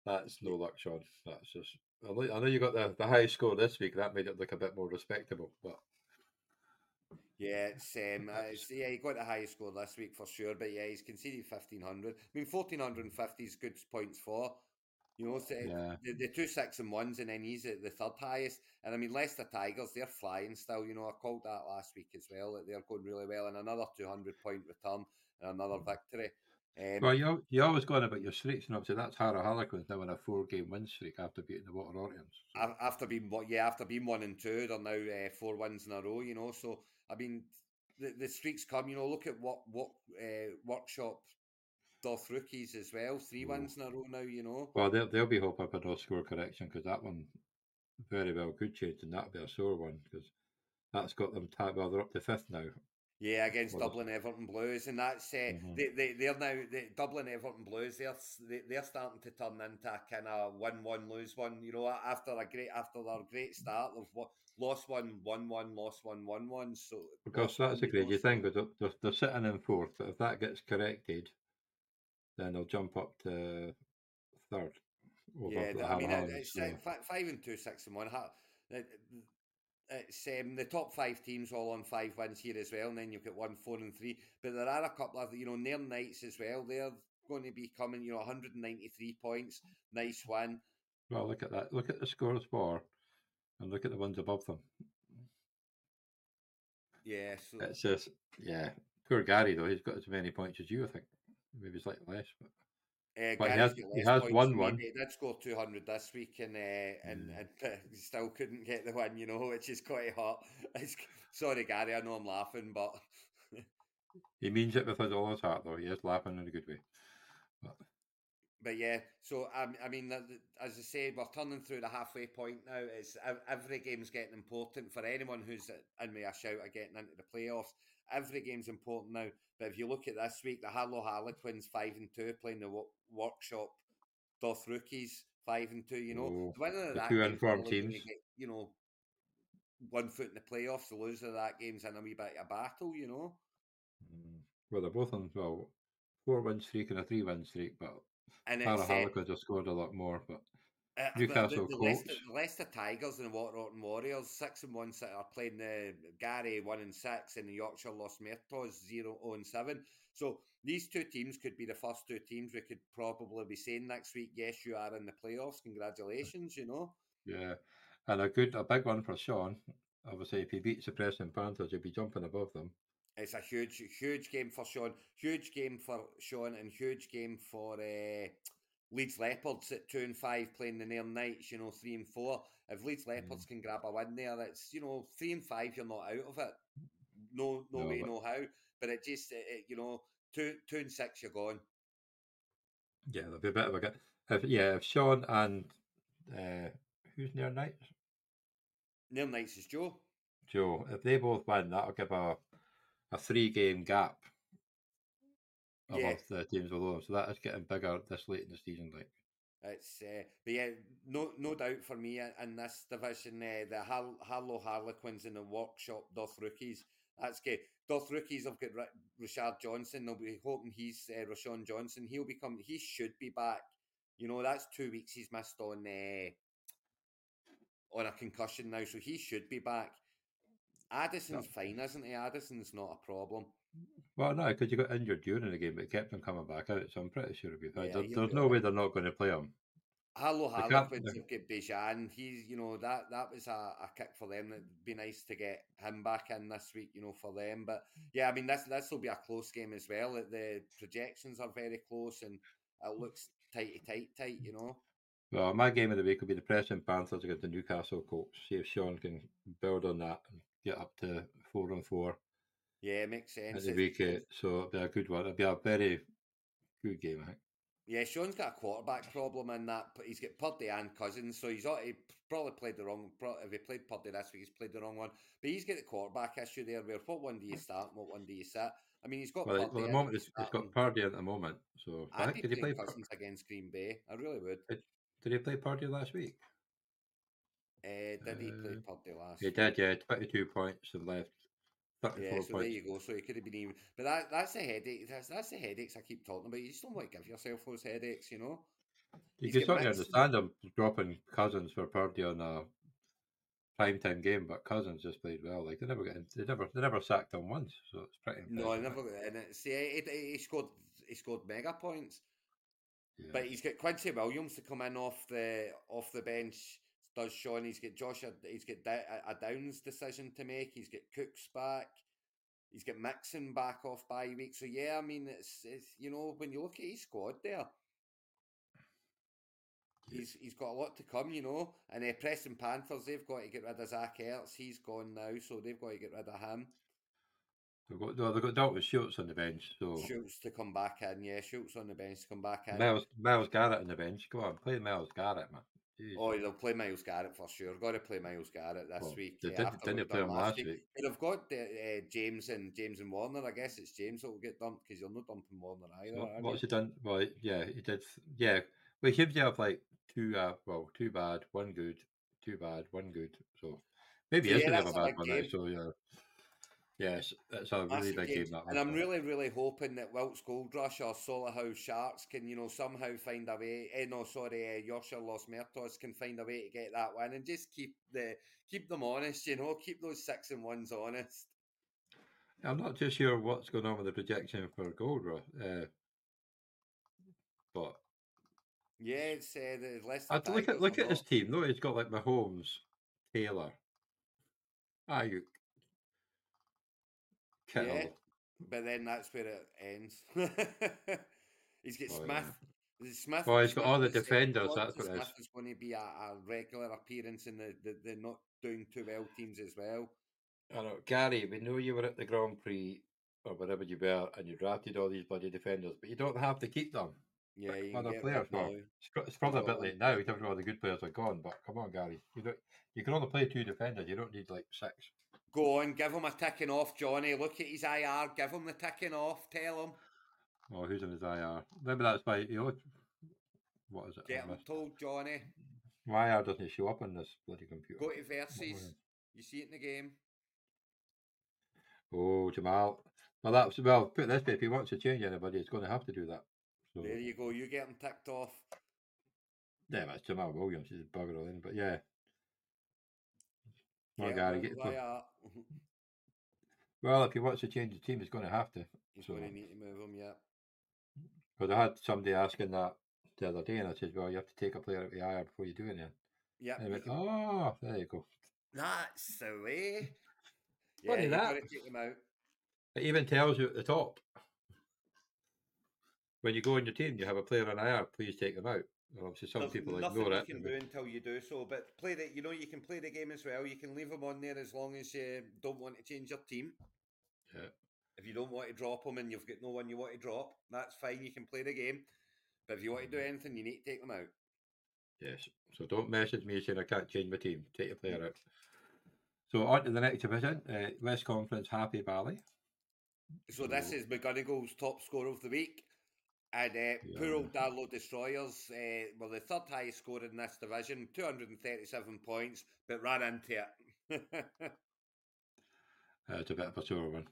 That's no luck, Sean. That's just. I know, you got the, the high score this week. That made it look a bit more respectable. But Yeah, it's um, it's, yeah, he got the highest score this week for sure. But yeah, he's conceded fifteen hundred. I mean, fourteen hundred and fifty is good points for. You know, so yeah, the, the two six and ones, and then he's at the third highest. And I mean, Leicester Tigers, they're flying still. You know, I called that last week as well. That they're going really well, and another two hundred point return and another victory. Um, well, you you always going about your streaks, and obviously that's Harrow Harlequins now on a four game win streak after beating the Water a- after being what yeah after being one and two they're now uh, four wins in a row you know so i mean the, the streaks come you know look at what what uh, workshop Doth rookies as well. Three wins in a row now, you know. Well, they'll, they'll be hoping for no score correction because that one very well could change and that'll be a sore one because that's got them tied. Well, they're up to fifth now. Yeah, against Well, Dublin Everton Blues, and that's uh, Mhm. they, they they're now the Dublin Everton Blues. They're s- they, they're starting to turn into a kind of win one lose one. You know, after a great after their great start, they've lost one, won one, lost one, won one. So Because that's a crazy thing, because they're, they're, sitting in fourth, but if that gets corrected, then they'll jump up to third. over Yeah, I mean, it's so- five and two, six and one. It's um, the top five teams all on five wins here as well, and then you've got one, four, and three. But there are a couple of you know Nairn Knights as well. They're going to be coming, you know, 193 points. Nice win. Well, look at that. Look at the scores bar, and look at the ones above them. Yeah, so It's just, yeah. Poor Gary though. He's got as many points as you, I think. Maybe slightly less, but Uh, But he has- he has won one. He did score 200 this week and uh, and, Mm. and uh, still couldn't get the win, you know, which is quite hot. It's, sorry, Gary, I know I'm laughing, but he means it with his all his heart though. He is laughing in a good way. But but yeah. So I, I mean, as I say, we're turning through the halfway point now. It's ev- every game's getting important for anyone who's in me a shout of getting into the playoffs. Every game's important now. But if you look at this week, the Harlow Harlequins five and two playing the wo- workshop Doth rookies five and two. You know, Oh, the winner of that two informed teams. Get, you know, one foot in the playoffs. The loser of that game's in a wee bit of a battle. You know. mm, well, they're both on well four win streak and a three win streak, but And uh, Harlequins have scored a lot more. But Uh, the- Newcastle the, the, Leicester, the Leicester Tigers and the Waterton Warriors, six and one, are playing the Gary one and six, and the Yorkshire Los Muertos zero oh and seven. So these two teams could be the first two teams we could probably be saying next week. Yes, you are in the playoffs. Congratulations, you know. yeah, and a good a big one for Sean. Obviously, if he beats the Preston Panthers, he'll be jumping above them. It's a huge, huge game for Sean. Huge game for Sean, and huge game for uh, Leeds Leopards at two and five playing the Nairn Knights. You know, three and four. If Leeds Leopards can grab a win there, that's you know three and five. You're not out of it. No, no, No, way, but- no how. But it just, it, it, you know, two, two and six, you're gone. Yeah, there'll be a bit of a get. If, yeah, if Sean and uh, who's near Knights? Nairn Knights is Joe. Joe, if they both win, that'll give a a three game gap above Yeah. the teams below them. So that is getting bigger this late in the season. Like, It's uh, but yeah, no no doubt for me in- this division, uh, the Har- Harlow Harlequins and the Workshop Doth Rookies. That's good. Doth Rookies have got Ri- Richard Johnson. They'll be hoping he's uh, Roschon Johnson. He'll become. He should be back. You know, that's two weeks he's missed on uh, on a concussion now, so he should be back. Addison's fine, isn't he? Addison's not a problem. Well, no, because you got injured during the game, but kept him coming back out. So I'm pretty sure he'll be fine. Yeah, There- there's no alright. way they're not going to play him. Harlow They can't- Harlequins they- Bijan. He's, you know, that that was a, a kick for them. It'd be nice to get him back in this week, you know, for them. But yeah, I mean, this this will be a close game as well. The projections are very close, and it mm. looks tighty tight, tight. You know. Well, my game of the week will be the Preston Panthers against the Newcastle Colts. See if Sean can build on that and get up to four and four Yeah, makes at sense. the It's- week. So it'll be a good one. It'll be a very good game, I think. Yeah, Sean's got a quarterback problem in that. but He's got Purdy and Cousins, so he's probably played the wrong. If he played Purdy this week, he's played the wrong one. But he's got the quarterback issue there. Where what one do you start? and What one do you sit? I mean, he's got. Well, Purdy at the moment, he's starting. got Purdy at the moment. So I'd be did he play? Cousins against Green Bay. I really would. Did he play Purdy last week? Uh, did he play Uh, Purdy last? He did. Yeah, twenty-two points and left. Yeah, so there you go. So he could have been even. But that that's the headache. That's that's the headaches I keep talking about. You just don't want to give yourself those headaches, you know. You can got certainly understand him dropping Cousins for Purdy on a prime time game, but Cousins just played well. Like they never get, they never, they never sacked him once, so it's pretty. No, I never. And it's yeah, he, he scored he scored mega points. yeah. But he's got Quincy Williams to come in off the off the bench. Does Sean? He's got Josh. He's got a Downs decision to make. He's got Cooks back. He's got Mixon back off by week. So yeah, I mean, it's, it's you know when you look at his squad there, he's he's got a lot to come. You know, and uh, Preston Panthers they've got to get rid of Zach Ertz. He's gone now, so they've got to get rid of him. They've got no, they've got Dalton Schultz on the bench, so Schultz to come back in. Yeah, Schultz on the bench to come back in. Myles Myles Garrett on the bench. Go on, play Myles Garrett, man. Jeez. Oh, they'll play Myles Garrett for sure. Got to play Myles Garrett this Well, week. they yeah, did- we've play him last week. But they've got the, uh, James and James and Warner. I guess it's James that will get dumped because you're not dumping Warner either. What, what's he done? Well, yeah, he did. Yeah, well, he have like two. Uh, well, two bad, one good, two bad, one good. So maybe So, he yeah, to have a bad one. game. So yeah, yes, it's a really big games. game. And I'm really, really hoping that Wilkes Gold Rush or Solihull Sharks can, you know, somehow find a way. Eh, no, sorry, uh, Yorkshire Los Muertos can find a way to get that one and just keep the keep them honest. You know, keep those six and ones honest. I'm not too sure what's going on with the projection for Gold Rush, uh, but Yeah, it's uh, the I look at look at his team. though. he's got like Mahomes, Taylor, Aiyuk, Kittle. Yeah. But then that's where it ends. he's got Oh, Smith. Is Smith. Well, he's got all the defenders, that's what it is. Smith is going to be a, a regular appearance in the, the, the not doing too well teams as well. I know, Gary. We know you were at the Grand Prix or wherever you were, and you drafted all these bloody defenders, but you don't have to keep them. Yeah, you can other players now. It's, probably a bit late now. You don't know all the good players are gone. But come on, Gary. You don't. You can only play two defenders. You don't need like six. Go on, give him a ticking off, Johnny. Look at his IR. Give him the ticking off. Tell him. Oh, who's in his IR? Maybe that's by you know. What is it? Get him told, Johnny. My IR doesn't show up on this bloody computer. Go to Versus. You see it in the game. Oh, Jamal. Well, that's well. Put this way: if he wants to change anybody, he's going to have to do that. So There you go. You get him ticked off. yeah, that's Jamaal Williams. He's a bugger all in, but yeah. Well, Get him Gary, get of put- well, if he wants to change the team, he's going to have to. He's So- going to need to move him, yeah. Because I had somebody asking that the other day, and I said, "Well, you have to take a player out of the IR before you do anything." Yeah. And he you went, "Oh, there you go." That's the way. Yeah, Funny that. take out. It even tells you at the top when you go on your team, you have a player on IR. Please take them out. Obviously, some There's people nothing ignore you it. can do until you do so. But play the, you know, you can play the game as well. You can leave them on there as long as you don't want to change your team. Yeah. If you don't want to drop them and you've got no one you want to drop, that's fine. You can play the game. But if you want to do Mm-hmm. anything, you need to take them out. Yes. So don't message me saying I can't change my team. Take a player out. So on to the next division, uh, West Conference Happy Valley. So this is McGonagall's top scorer of the week. And uh, poor old Darlow Destroyers uh, were the third highest scorer in this division, 237 points, but ran into it. Uh, it's a bit of a sore one.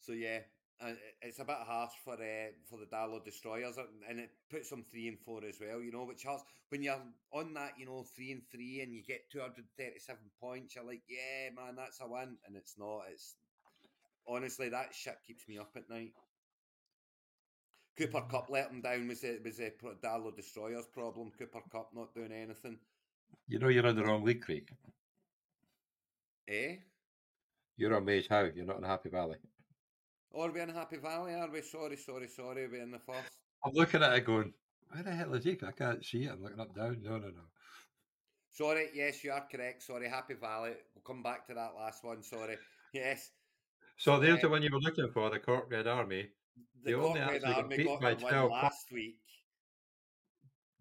So yeah, uh, it's a bit harsh for uh, for the Darlow Destroyers, and- it puts them three and four as well. You know, which hurts when you're on that. You know, three and three, and you get two hundred thirty-seven points. You're like, yeah, man, that's a win, and it's not. It's honestly that shit keeps me up at night. Cooper Kupp let him down. Was it was a Darlow Destroyers problem? Cooper Kupp not doing anything. You know you're in the wrong league, Craig. Eh? You're on Maze How. You're not in Happy Valley. Or we in Happy Valley? Are we? Sorry, sorry, sorry. We're in the first. I'm looking at it going, where the hell is he? I can't see it. I'm looking up down. No, no, no. Sorry, yes, you are correct. Sorry, Happy Valley. We'll come back to that last one. Sorry. Yes, So there's the Uh, one you were looking for, the Cork Red Army. The They only actually got beat by 12 points. last week.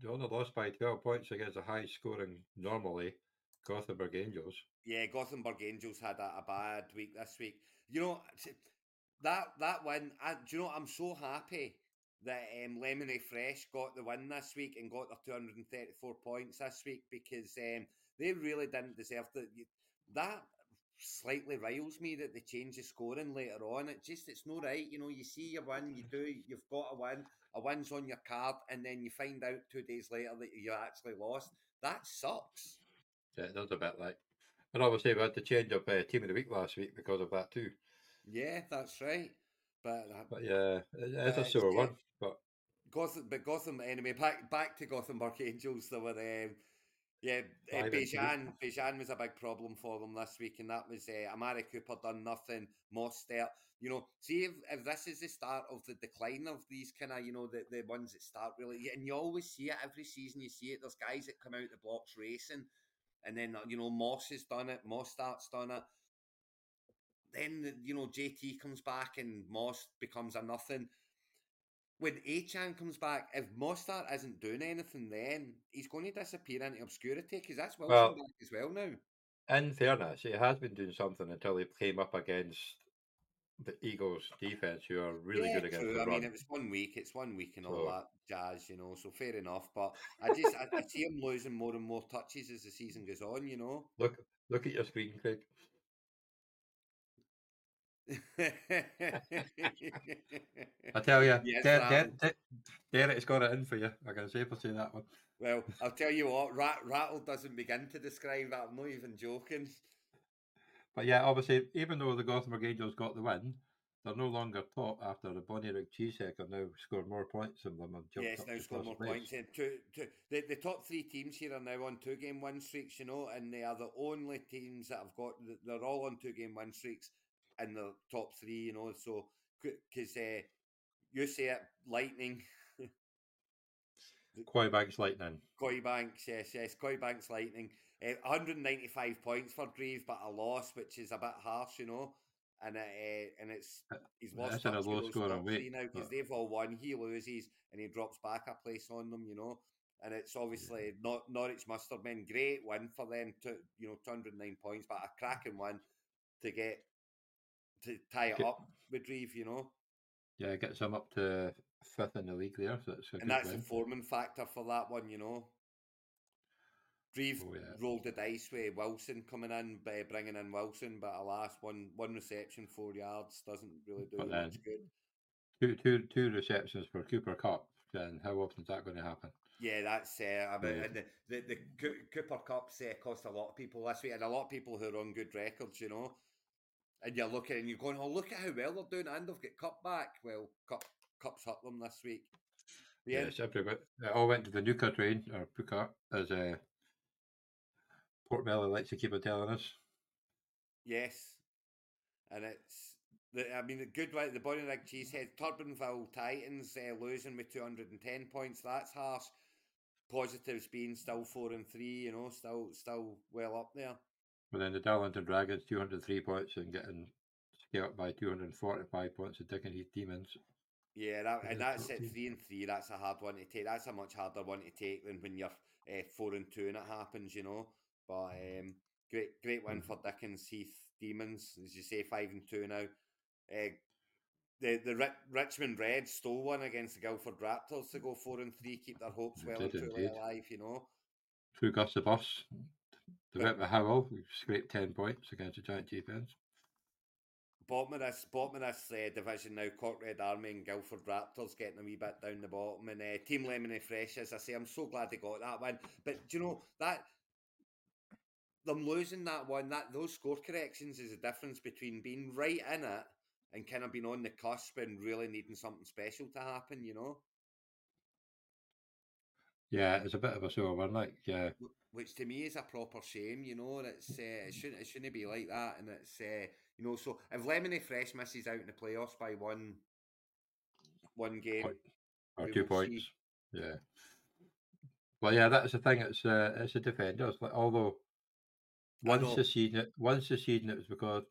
They only lost by 12 points against a high scoring, normally, Gothenburg Angels. Yeah, Gothenburg Angels had a, a bad week this week. You know that that win. I, do you know? I'm so happy that um, Lemonade Fresh got the win this week and got their 234 points this week because um, they really didn't deserve that. Slightly riles me that they change the scoring later on. It just it's no right. You know, you see your win, you do, you've got a win, a win's on your card, and then you find out two days later that you actually lost. That sucks. Yeah, it does a bit like. And obviously, we had to change up uh, Team of the Week last week because of that too. Yeah, that's right. But uh, But yeah, it- it's Uh, a sore yeah. one. But Gotham, but Gotham anyway. Back back to Gothenburg Angels. There were um, yeah, uh, Five and three. Bijan. Bijan was a big problem for them this week, and that was uh, Amari Cooper done nothing. Mostert, you know, see if, if this is the start of the decline of these kind of you know the the ones that start really, and you always see it every season. You see it. There's guys that come out the blocks racing, and then you know Moss has done it. Mostart's done it. then you know JT comes back and Moss becomes a nothing. When Achane comes back, if Mostert isn't doing anything, then he's going to disappear into obscurity because that's Wilson Well- back as well now. In fairness, he has been doing something until he came up against the Eagles defense, who are really yeah, good against true. the I mean, it was one week. It's one week and all So- that jazz, you know. So fair enough. But I just I, I see him losing more and more touches as the season goes on. You know. Look, look at your screen, Craig. I tell you, Yes, Der-. Der- Der- Derek's got it in for you. I can safely say that one. well, I'll tell you what. Rat, rattle doesn't begin to describe that. I'm not even joking. But yeah, obviously, even though the Gothenburg Angels got the win, they're no longer top after the Bonnyrigg Cheesehead have now scored more points than them and jumped Yes, now scored more place. points. Two, two, the, the top three teams here are now on two game win streaks, you know, and they are the only teams that have got, they're all on two game win streaks in the top three, you know. So, because uh, you say it, Lightning, Coy Banks Lightning. Coy Banks, yes, yes, Coy Banks Lightning. Uh, 195 points for Dreve, but a loss, which is a bit harsh, you know. And it, uh, and it's he's lost That's a low those scoring top weight, three now because they've all won. He loses and he drops back a place on them, you know. And it's obviously not Norwich Mustard Men. Great win for them to you know 209 points, but a cracking win to get to tie it up with Dreve, you know. Yeah, it gets them up to fifth in the league there, so a And that's win. the foreman factor for that one, you know. Dreve Oh, yeah. rolled the dice with Wilson coming in, by bringing in Wilson, but alas, one one reception, four yards doesn't really do But much good. Two, two, two receptions for Cooper Kupp. And how often is that going to happen? Yeah, that's uh, I mean, Yeah. and the, the the Coo- Cooper Kupp's uh, cost a lot of people this week, and a lot of people who are on good records, you know. And you're looking and you're going, oh, look at how well they're doing, and they've got Kupp back. Well, Kupp Kupp's hurt them this week. Yeah, Yes, everybody. It all went to the Nuka train, or Puka, as uh, Port Valley likes to keep on telling us. yes, and it's. The, I mean, the good one, the Bonnyrigg Cheesehead, Turbinville Titans uh, losing with 210 points. That's harsh. Positives being still four and three, you know, still still well up there. But then the Darlington Dragons, 203 points, and getting scaled by 245 points of Dickens Heath Demons. Yeah, that, and that's at three and three. That's a hard one to take. That's a much harder one to take than when you're uh, four and two and it happens, you know. But um, great, great win Mhm. for Dickens Heath Demons, as you say, five and two now. Uh, the the Ri- Richmond Reds stole one against the Guildford Raptors to go four and three, keep their hopes well and truly alive, you know. Through Gustavus, the But- Rip Howell, who scraped 10 points against the Giant defence. Bottom of this, bottom of this uh, division now, Cork Red Army and Guildford Raptors getting a wee bit down the bottom, and uh, Team Lemony Fresh, as I say, I'm so glad they got that one. But do you know that them losing that one, that those score corrections is the difference between being right in it and kind of being on the cusp and really needing something special to happen. You know, Yeah, it's a bit of a sore one. Like, yeah, which to me is a proper shame. You know, it's uh, it shouldn't it shouldn't be like that, and it's uh, you know, so if Lemony Fresh misses out in the playoffs by one one game. Or two will see. points. Yeah. Well, yeah, that's the thing. It's uh, it's a defender. It's like, although once this season, it, once this season it was because,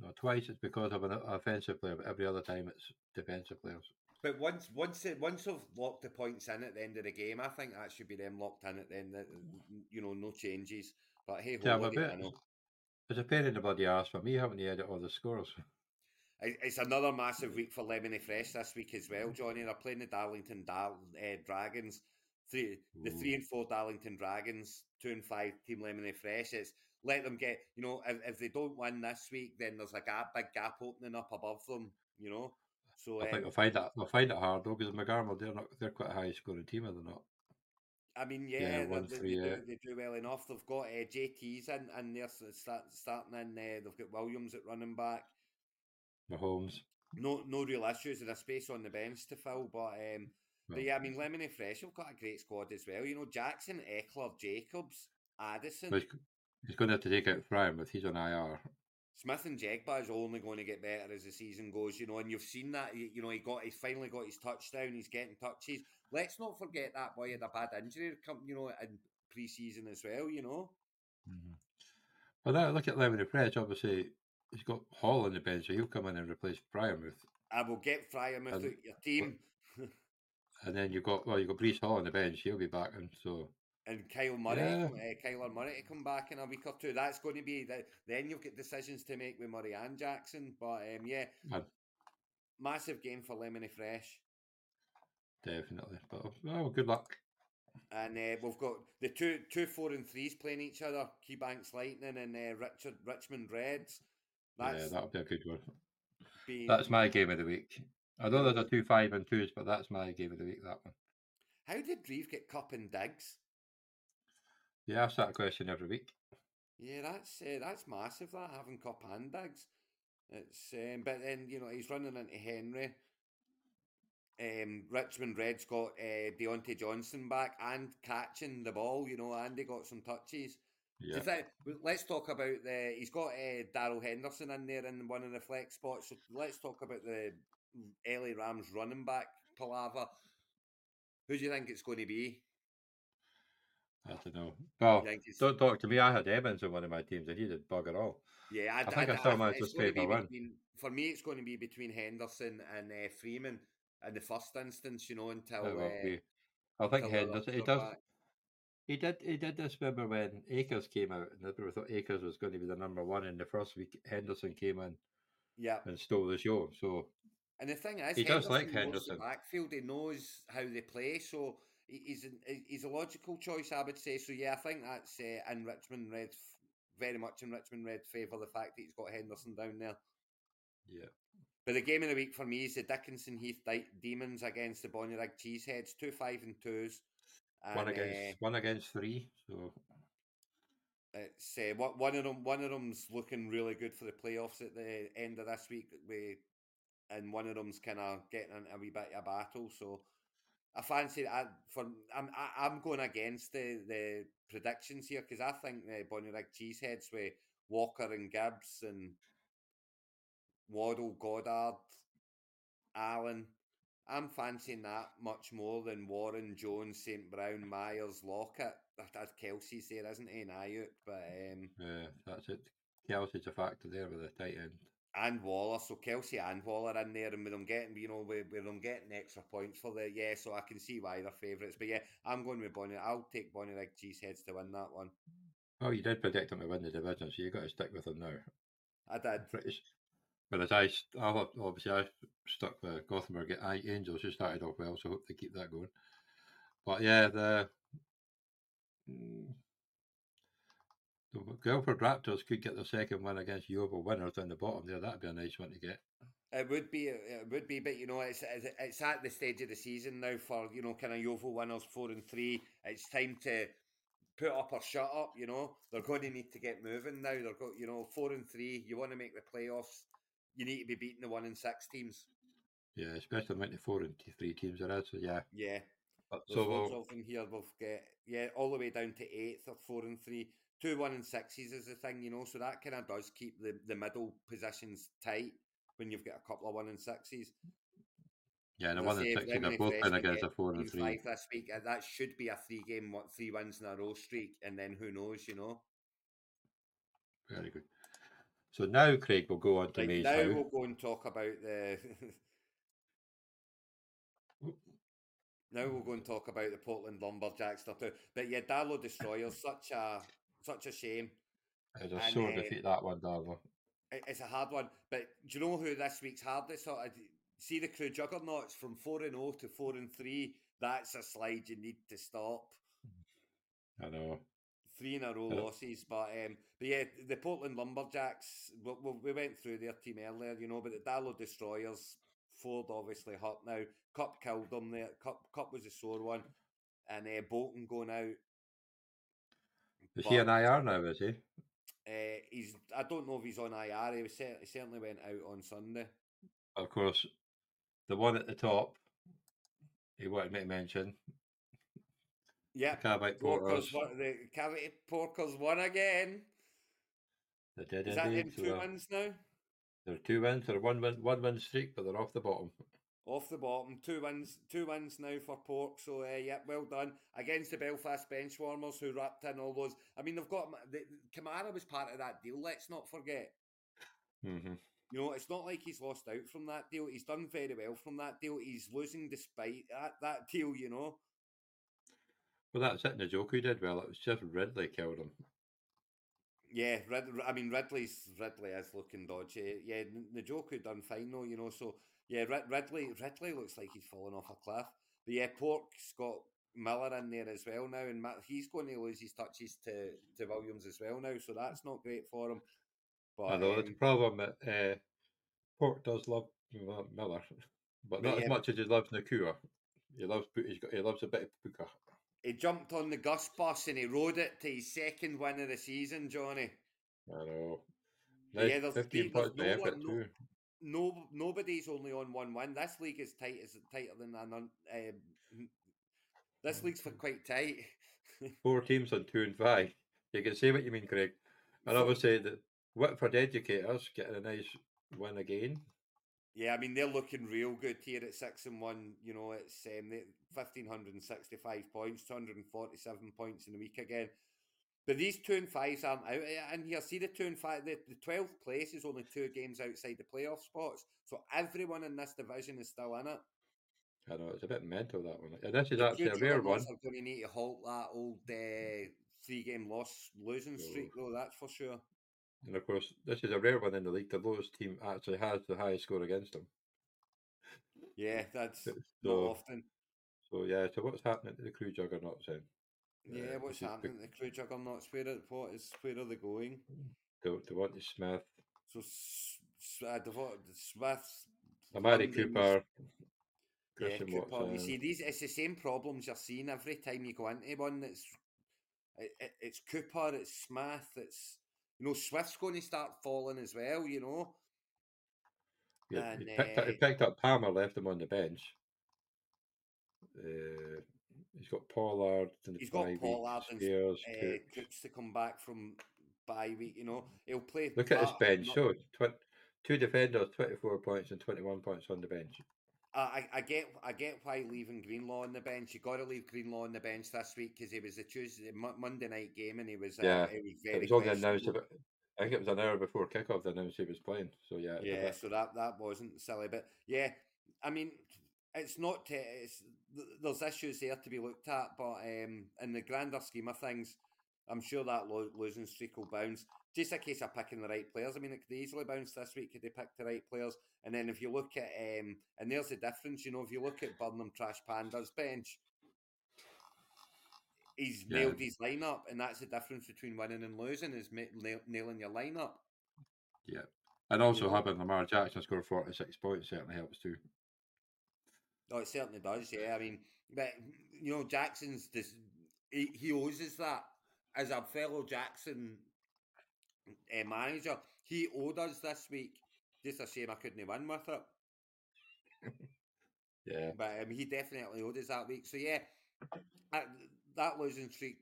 no, twice it's because of an offensive player, but every other time it's defensive players. But once once it, once they've locked the points in at the end of the game, I think that should be them locked in at the end. You know, no changes. But hey, Yeah, ho, what do you a bit- It's a pain in the bloody ass for me having to edit all the scores. It's another massive week for Lemony Fresh this week as well, Johnny. They're playing the Darlington Dar- uh, Dragons. Three, the Ooh. three and four Darlington Dragons, two and five Team Lemony Fresh. It's let them get, you know, if, if they don't win this week, then there's a gap, big gap opening up above them, you know. So I think um, they'll find that they'll find it hard though because McGarmel they're not they're quite a high scoring team, are they not? I mean, Yeah, yeah, they, one, they, three, they, do, yeah. they do well enough. They've got uh, JT's in, so it's start, starting in. Uh, they've got Williams at running back. Mahomes. No, no real issues in a space on the bench to fill. But um, but yeah, I mean, Lemony Fresh have got a great squad as well. You know, Jackson, Ekeler, Jacobs, Addison, But he's, he's going to have to take out Freiermuth. He's on IR. Smith, and Jegba is only going to get better as the season goes. You know, and you've seen that. You, know, he got, he's finally got his touchdown. He's getting touches. Let's not forget that boy had a bad injury, you know, in pre-season as well. You know. Mm-hmm. Well, now look at Lemony Fresh. Obviously, he's got Hall on the bench, so he'll come in and replace Freiermuth. I will get Freiermuth And- out your team. And then you've got well, you've got Breece Hall on the bench, he'll be back in. So and Kyle Murray, Yeah. uh, Kyler Murray to come back in a week or two. That's going to be the, then you'll get decisions to make with Murray and Jackson. But um, yeah, massive game for Lemony Fresh. definitely. But oh, good luck. And uh, we've got the two two four and threes playing each other: Keybanks Lightning and uh, Richard Richmond Reds. That's yeah, that'll be a good one. been, That's my game of the week. I know there's a two five and twos, but that's my game of the week. That one. How did Reeve get Kupp and Diggs? Yeah, I ask that question every week. Yeah, that's uh, that's massive. That having Kupp and Diggs. It's um, but then you know he's running into Henry. Um, Richmond Reds got uh, Diontae Johnson back and catching the ball. You know, and they got some touches. Yeah, let's talk about the. He's got uh, Darrell Henderson in there in one of the flex spots. So let's talk about the LA Rams running back palaver. Who do you think it's going to be? I don't know. Well, don't talk to me. I had Evans in one of my teams, and he did bugger all. Yeah, I, I think I still managed to scrape a win. between- For me, it's going to be between Henderson and uh, Freeman in the first instance. You know, until uh. I think until Henderson. He does. back. He did. He did this. Remember when Akers came out, and everybody thought Akers was going to be the number one in the first week. Henderson came in Yeah, and stole the show. So and the thing is, He does like knows the Henderson. backfield. He knows how they play, so he's an, he's a logical choice, I would say. So yeah, I think that's uh, in Richmond Red's very much in Richmond Red's favour. The fact that he's got Henderson down there. yeah, But the game of the week for me is the Dickinson Heath Demons against the Bonnyrigg Cheeseheads, two five and twos. one against uh, one against three. So It's uh, one of them. One of them's looking really good for the playoffs at the end of this week. We and one of them's kind of getting into a wee bit of battle. So I fancy that for I'm I, I'm going against the the predictions here because I think the Bonnyrigg Cheeseheads with Walker and Gibbs and Waddle, Goddard, Allen. I'm fancying that much more than Warren, Jones, St. Brown, Myers, Lockett. That- Kelce's there, isn't he? And Aiyuk, but um, yeah, that's it. Kelce's a factor there with the tight end. And Waller. So Kelce and Waller in there, and with them getting, you know, with, with them getting extra points for the yeah. So I can see why they're favourites. But yeah, I'm going with Bonnie. I'll take Bonnie like cheese heads to win that one. Well, you did predict him to win the division, so you got to stick with him now. I did. Pretty. Whereas I, I obviously I stuck with Gothenburg I- Angels, who started off well, so hope they keep that going. But yeah, the mm, the Guildford Raptors could get the second win against Yeovil winners down the bottom there. That'd be a nice one to get. It would be, uh, it would be, but you know, it's it's at the stage of the season now for you know kind of Yeovil winners four and three. It's time to put up or shut up. You know, they're going to need to get moving now. They're got you know four and three. You want to make the playoffs. You need to be beating the one and six teams. Yeah, especially the amount four and three teams there is. So yeah, Yeah, but, there's so loads we'll- of them here. We've got yeah, all the way down to eighth or four and three. Two one and sixes is the thing, you know. So that kind of does keep the the middle positions tight when you've got a couple of one and sixes. yeah, As I one and six they're both can against get a four and three. this week. uh, That should be a three game, what three wins in a row streak, and then who knows, you know. Very good. So now Craig will go on to Right, Maze now Howe. we'll go and talk about the. now we'll go and talk about the Portland Lumberjacks. But yeah, Darlow Destroyers, such a such a shame. It's a and, sore uh, defeat that one. It- It's a hard one. But do you know who this week's hardest? Sort of, see the crew juggernauts from four and zero to four and three. That's a slide you need to stop. I know. three in a row losses. But um, but yeah, the Portland Lumberjacks. We, we, we went through their team earlier, you know. But the Darlow Destroyers, Ford obviously hurt now. Kupp killed them there. Kupp Kupp was a sore one, and uh, Bolton going out. Is he an But, IR now? Is he? Uh, he's. I don't know if he's on IR. He was he certainly went out on Sunday. Of course, the one at the top. He wanted me to mention Yeah, Porters. Porkers, won- the cavity Porkers won again. They did Is that in So two they're, wins now? they're two wins. They're one win, one win streak, but they're off the bottom. Off the bottom, two wins, two wins now for Pork. So, uh, yeah, well done against the Belfast Benchwarmers who wrapped in all those. I mean, they've got the, Kamara was part of that deal. Let's not forget. hmm You know, it's not like he's lost out from that deal. He's done very well from that deal. He's losing despite that, that deal, you know. Well, that's it. Njoku did well. It was just Ridley killed him. Yeah, Rid- I mean Ridley's Ridley is looking dodgy. Yeah, Njoku done fine though, you know. So yeah, Rid- Ridley Ridley looks like he's fallen off a cliff. But yeah, Pork's got Miller in there as well now, and he's going to lose his touches to to Williams as well now. So that's not great for him. But it's a um, problem that uh, Port does love Miller, but not yeah, as much as he loves Nacua. He loves he's got, he loves a bit of puka. he jumped on the Gus bus and he rode it to his second win of the season, Johnny. I know. Yeah, there's- fifteen there's points by no one- no- too. No, nobody's only on one win. This league is tight. Is tighter than an. Um, this league's for quite tight. Four teams on two and five. You can say what you mean, Craig. And I would say that Whitford Educators getting a nice win again. Yeah, I mean they're looking real good here at six and one. You know, it's um, fifteen hundred and sixty-five points, two hundred and forty-seven points in the week again. But these two and fives aren't out yet in here. See the two and five, the, the twelfth place is only two games outside the playoff spots. So everyone in this division is still in it. I know it's a bit mental that one. And this is actually a rare one. Are going to need to halt that old uh, three-game loss losing streak, though. That's for sure. And of course, this is a rare one in the league. The lowest team actually has the highest score against them. Yeah, that's So, not often. so yeah. So what's happening to the crew juggernauts then? Yeah, Uh, what's is happening to the crew juggernauts? Where are, what is where are they going? The the one to Smith, So uh, the what the Smiths, Amari Cooper, yeah, Cooper. You see, these it's the same problems you're seeing every time you go into one. It's it, it, it's Cooper, it's Smith, it's you know Swift's going to start falling as well. You know, Yeah, he picked, up, he uh, picked up Palmer, left him on the bench. Uh, he's got Pollard. and the He's got Pollard and, Spears, uh, Cooks. To come back from bye week. You know, he'll play. Look at his bench. not- So, tw- two defenders, 24 points and 21 points on the bench. I, I I get I get why leaving Greenlaw on the bench. You got to leave Greenlaw on the bench this week because it was a Tuesday Mo- Monday night game and he was uh, Yeah, it was very It was only announced about, I think it was an hour before kickoff they announced he was playing. So, yeah. Yeah, so that that wasn't silly, but yeah, I mean, it's not. T- it's, there's issues there to be looked at, but um, in the grander scheme of things, I'm sure that lo- losing streak will bounce. Just a case of picking the right players. I mean, it could easily bounce this week. Could they pick the right players? And then if you look at, um, and there's the difference. You know, if you look at Burnham Trash Panda's bench, he's Yeah. nailed his lineup, and that's the difference between winning and losing is ma- nail- nailing your lineup. yeah. And also know. having Lamar Jackson score 46 points certainly helps too. Oh, it certainly does. Yeah, I mean, but you know, Jackson's this. He, he owes us that as a fellow Jackson uh, manager. He owed us this week. Just a shame I couldn't win with it. Yeah. But um, he definitely owed us that week. So yeah, that, that losing streak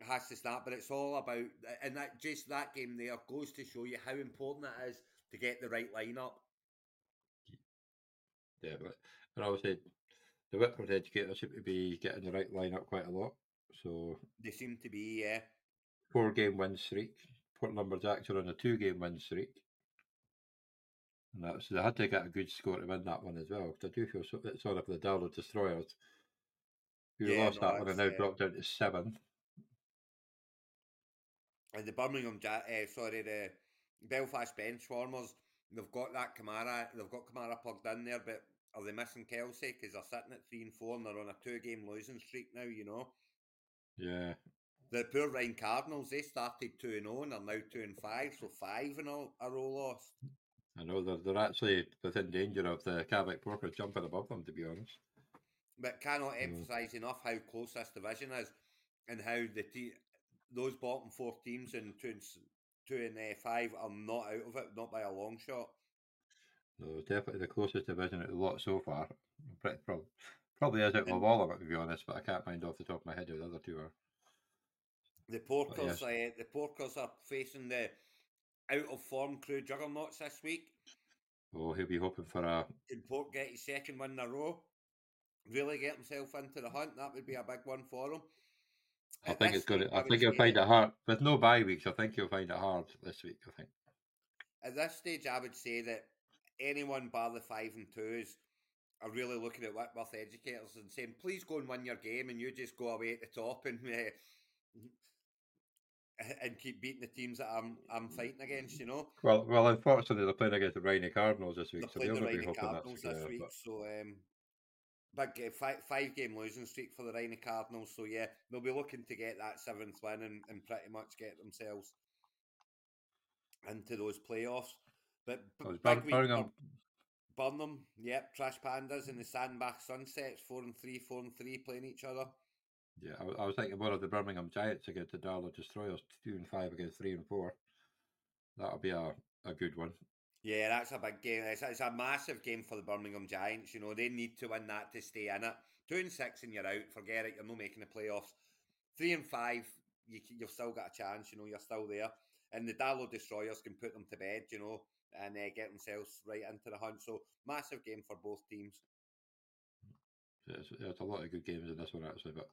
has to start. But it's all about and that just that game there goes to show you how important it is to get the right lineup. Yeah, but and obviously the Whitford educators seem to be getting the right lineup quite a lot. So They seem to be yeah. four game win streak. Port Lumberjacks are on a two game win streak. And that's they had to get a good score to win that one as well. 'cause I do feel so, sorry for the Darlow Destroyers, who Yeah, lost no, that one and now it's, uh, dropped down to seventh. And the Birmingham, Ja- uh, sorry, the Belfast bench warmers, they've got that Kamara, they've got Kamara plugged in there, but are they missing Kelce? Because they're sitting at three and four and they're on a two game losing streak now, you know. Yeah, The poor Rhine Cardinals, they started 2 and 0 and are now 2 and 5, so 5 in a, a row lost. I know they're, they're actually within danger of the Cavic Porkers jumping above them, to be honest. But cannot Mm. emphasise enough how close this division is and how the te- those bottom four teams in 2 and, two and uh, 5 are not out of it, not by a long shot. No, definitely the closest division of the lot so far. Pretty probably is out of all of it, to be honest, but I can't mind off the top of my head who the other two are. The Porkers, yes. uh, the Porkers are facing the out of form crew juggernauts this week. Oh, he'll be hoping for a Can Port get his second win in a row? Really get himself into the hunt? That would be a big one for him. I Uh, think it's going. To, I would think he'll find it hard with no bye weeks. I think he'll find it hard this week. I think. at this stage, I would say that anyone bar the five and twos are really looking at Whitworth educators and saying, please go and win your game and you just go away at the top and uh, and keep beating the teams that I'm I'm fighting against, you know. Well, well, unfortunately, they're playing against the Rainy Cardinals this week, So they're so playing they'll the hoping Cardinals this week, but- so um, big uh, five, five game losing streak for the Rainy Cardinals. So yeah, they'll be looking to get that seventh win and, and pretty much get themselves into those playoffs. But b- big week Birmingham. for Burnham, yep, Trash Pandas and the Sandbach Sunsets, four and three, four and three, playing each other. Yeah, I, was- I was thinking more of the Birmingham Giants against the Darlow Destroyers, two and five against three and four. That'll be a, a good one. Yeah, that's a big game. It's, it's a massive game for the Birmingham Giants. You know, they need to win that to stay in it. Two and six and you're out. Forget it. You're not making the playoffs. Three and five, you, you've still got a chance. You know, you're still there. And the Darlow Destroyers can put them to bed, you know, and uh, get themselves right into the hunt. So, massive game for both teams. There's, there's a lot of good games in this one actually, but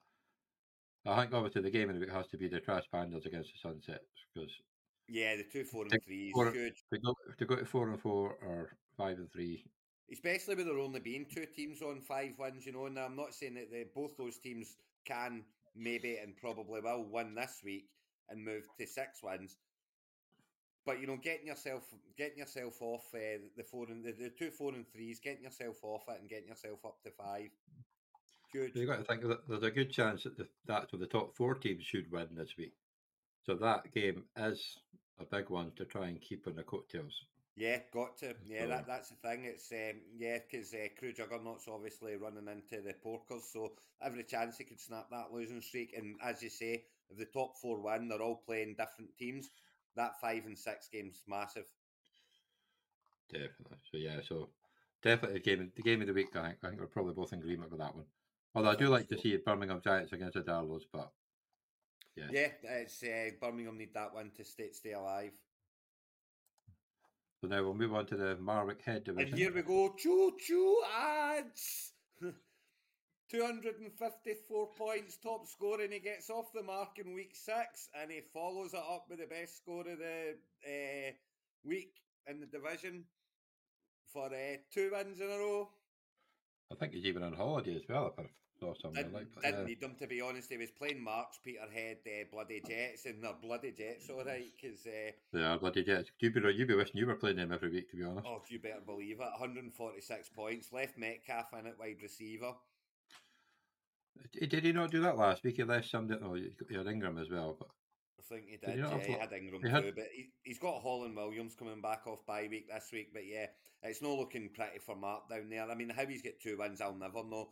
I think obviously the game of the week has to be the Trash Pandas against the Sunsets because Yeah, the two, four, and Take three is four- huge. to go to go to four and four or five and three. especially with there only being two teams on five wins, you know. And I'm not saying that they, both those teams can maybe and probably will win this week and move to six wins. But you know, getting yourself getting yourself off uh, the four and the, the two four and threes, getting yourself off it and getting yourself up to five. So you've got to think that there's a good chance that the, that's where the top four teams should win this week. So that game is a big one to try and keep on the coattails. Yeah, got to. Yeah, So- that that's the thing. It's um, yeah, because uh, Crew Juggernaut's obviously running into the Porkers, so every chance he could snap that losing streak. And as you say, if the top four win, they're all playing different teams. That five and six games massive. Definitely. So yeah, so definitely the game the game of the week. I think I think we're probably both in agreement with that one. Although I do like to see Birmingham Giants against the Darlows, but Yeah. Yeah, it's uh, Birmingham need that one to stay stay alive. so now we'll move on to the Marwick Head division. And here we go, choo choo ads. 254 points, top score, and he gets off the mark in week six, and he follows it up with the best score of the uh, week in the division for uh, two wins in a row. I think he's even on holiday as well. If I saw something Didn't, like, but didn't yeah. need them to be honest. He was playing Marks, Peterhead, uh, bloody Jets, and they're bloody Jets, all right. Because uh, Yeah, bloody Jets. You'd be, you'd be wishing you were playing them every week, to be honest. oh, you better believe it. 146 points, left Metcalf in at wide receiver. Did he not do that last week? He left somebody. Oh, he had Ingram as well. But I think he Did did. he yeah, he had Ingram he had- too, but he, he's got Holland Williams coming back off bye week this week. But yeah, it's not looking pretty for Mark down there. I mean, how he's get two wins, I'll never know.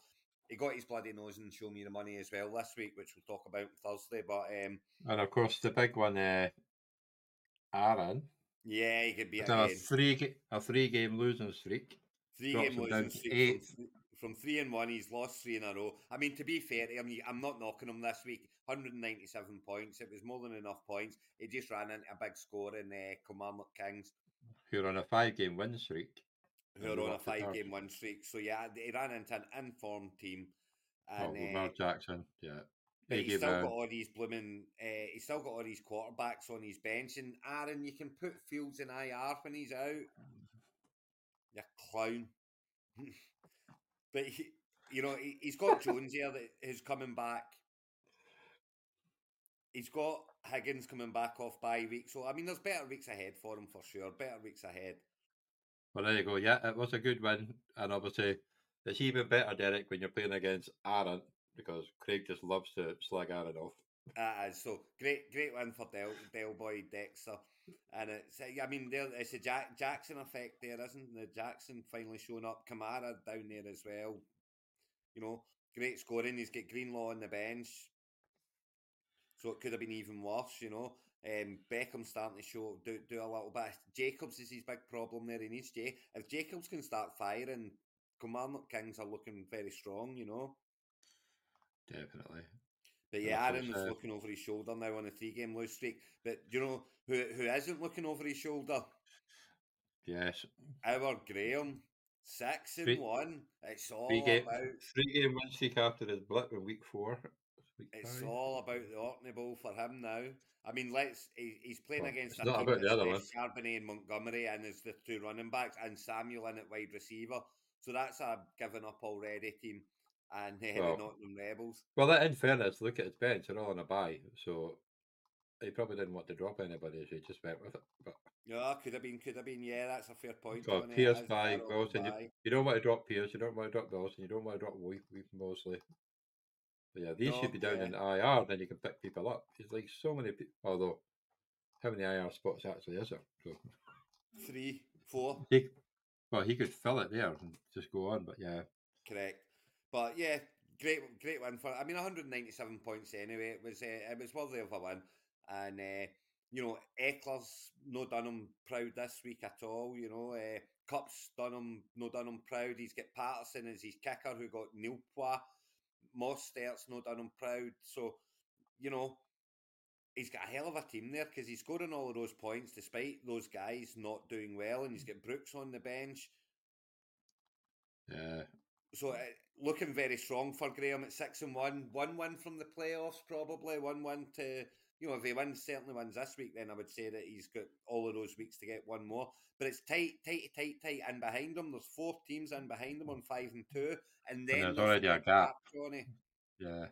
He got his bloody nose and show me the money as well this week, which we'll talk about Thursday. But um, and of course the big one, uh, Aaron. yeah, he could be a three a three game losing streak. Three game losing streak eight. from, th- from three and one. He's lost three in a row. I mean, to be fair, I mean, I'm not knocking him this week. 197 points. It was more than enough points. He just ran into a big score in uh, Kilmarnock Kings. Who are on a five game win streak. who are they're on a up to third. five game win streak. So yeah, he ran into an informed team. Oh, And uh, Jackson. Yeah. but He he's still a- got all these blooming uh, he's still got all these quarterbacks on his bench. And Aaron, you can put Fields in IR when he's out. You clown. but he, you know, he, he's got Jones here that is coming back. He's got Higgins coming back off bye week. So I mean there's better weeks ahead for him for sure. Better weeks ahead. Well, there you go. Yeah, it was a good win, and obviously it's even better, Derek, when you're playing against Aaron because Craig just loves to slag Aaron off. Uh, so great, great win for Del, Del Boy Dexter, and it's I mean it's a Jack, Jackson effect there, isn't the Jackson finally showing up? Kamara down there as well. You know, great scoring. He's got Greenlaw on the bench, so it could have been even worse. You know, um, Beckham starting to show do do a little bit. Jacobs is his big problem there. He needs Jay. If Jacobs can start firing, Kilmarnock Kings are looking very strong. You know. Definitely. But yeah, of Aaron course, was uh, looking over his shoulder now on a three game lose streak. But do you know who who isn't looking over his shoulder? Yes. Our Graham. Six and Three- one. It's all Three game, about three game win streak after his blip in week four. Week It's five. all about the Orkney Bowl for him now. I mean, let's. He, he's playing Well, against not about the other left Charbonnet and Montgomery, and there's the two running backs, and Samuel in at wide receiver. So that's a given up already team, and uh, Well- the Nottingham Rebels. Well, that, in fairness, look at his bench; they're all on a bye, so he probably didn't want to drop anybody, so he just went with it. But Yeah, could have been, could have been. Yeah, that's a fair point. it Pierce is, by they're all on Wilson. You, you don't want to drop Pierce, you don't want to drop Wilson, you don't want to drop Weep, Weep Mosley. But yeah, these should be down yeah. in IR, then you can pick people up. It's like so many people. Although, how many IR spots actually is there? So Three, four. he, well, he could fill it there and just go on. But yeah, Correct. But yeah, great, great win for. I mean, 197 points anyway. It was, uh, it was worthy of a win, and uh, you know, Ekeler's no done him proud this week at all. You know, uh, Kupp's done him no done him proud. He's got Patterson as his kicker, who got Nilpois. Mostert's no done him proud. So, you know. He's got a hell of a team there because he's scoring all of those points despite those guys not doing well, and he's got Brooks on the bench. yeah, So uh, looking very strong for Graham at six and one. One win from the playoffs, probably one win to you know if he wins certainly wins this week, then I would say that he's got all of those weeks to get one more. But it's tight, tight, tight, tight, and behind him there's four teams in behind him on five and two, and then there's already a gap. Johnny. yeah.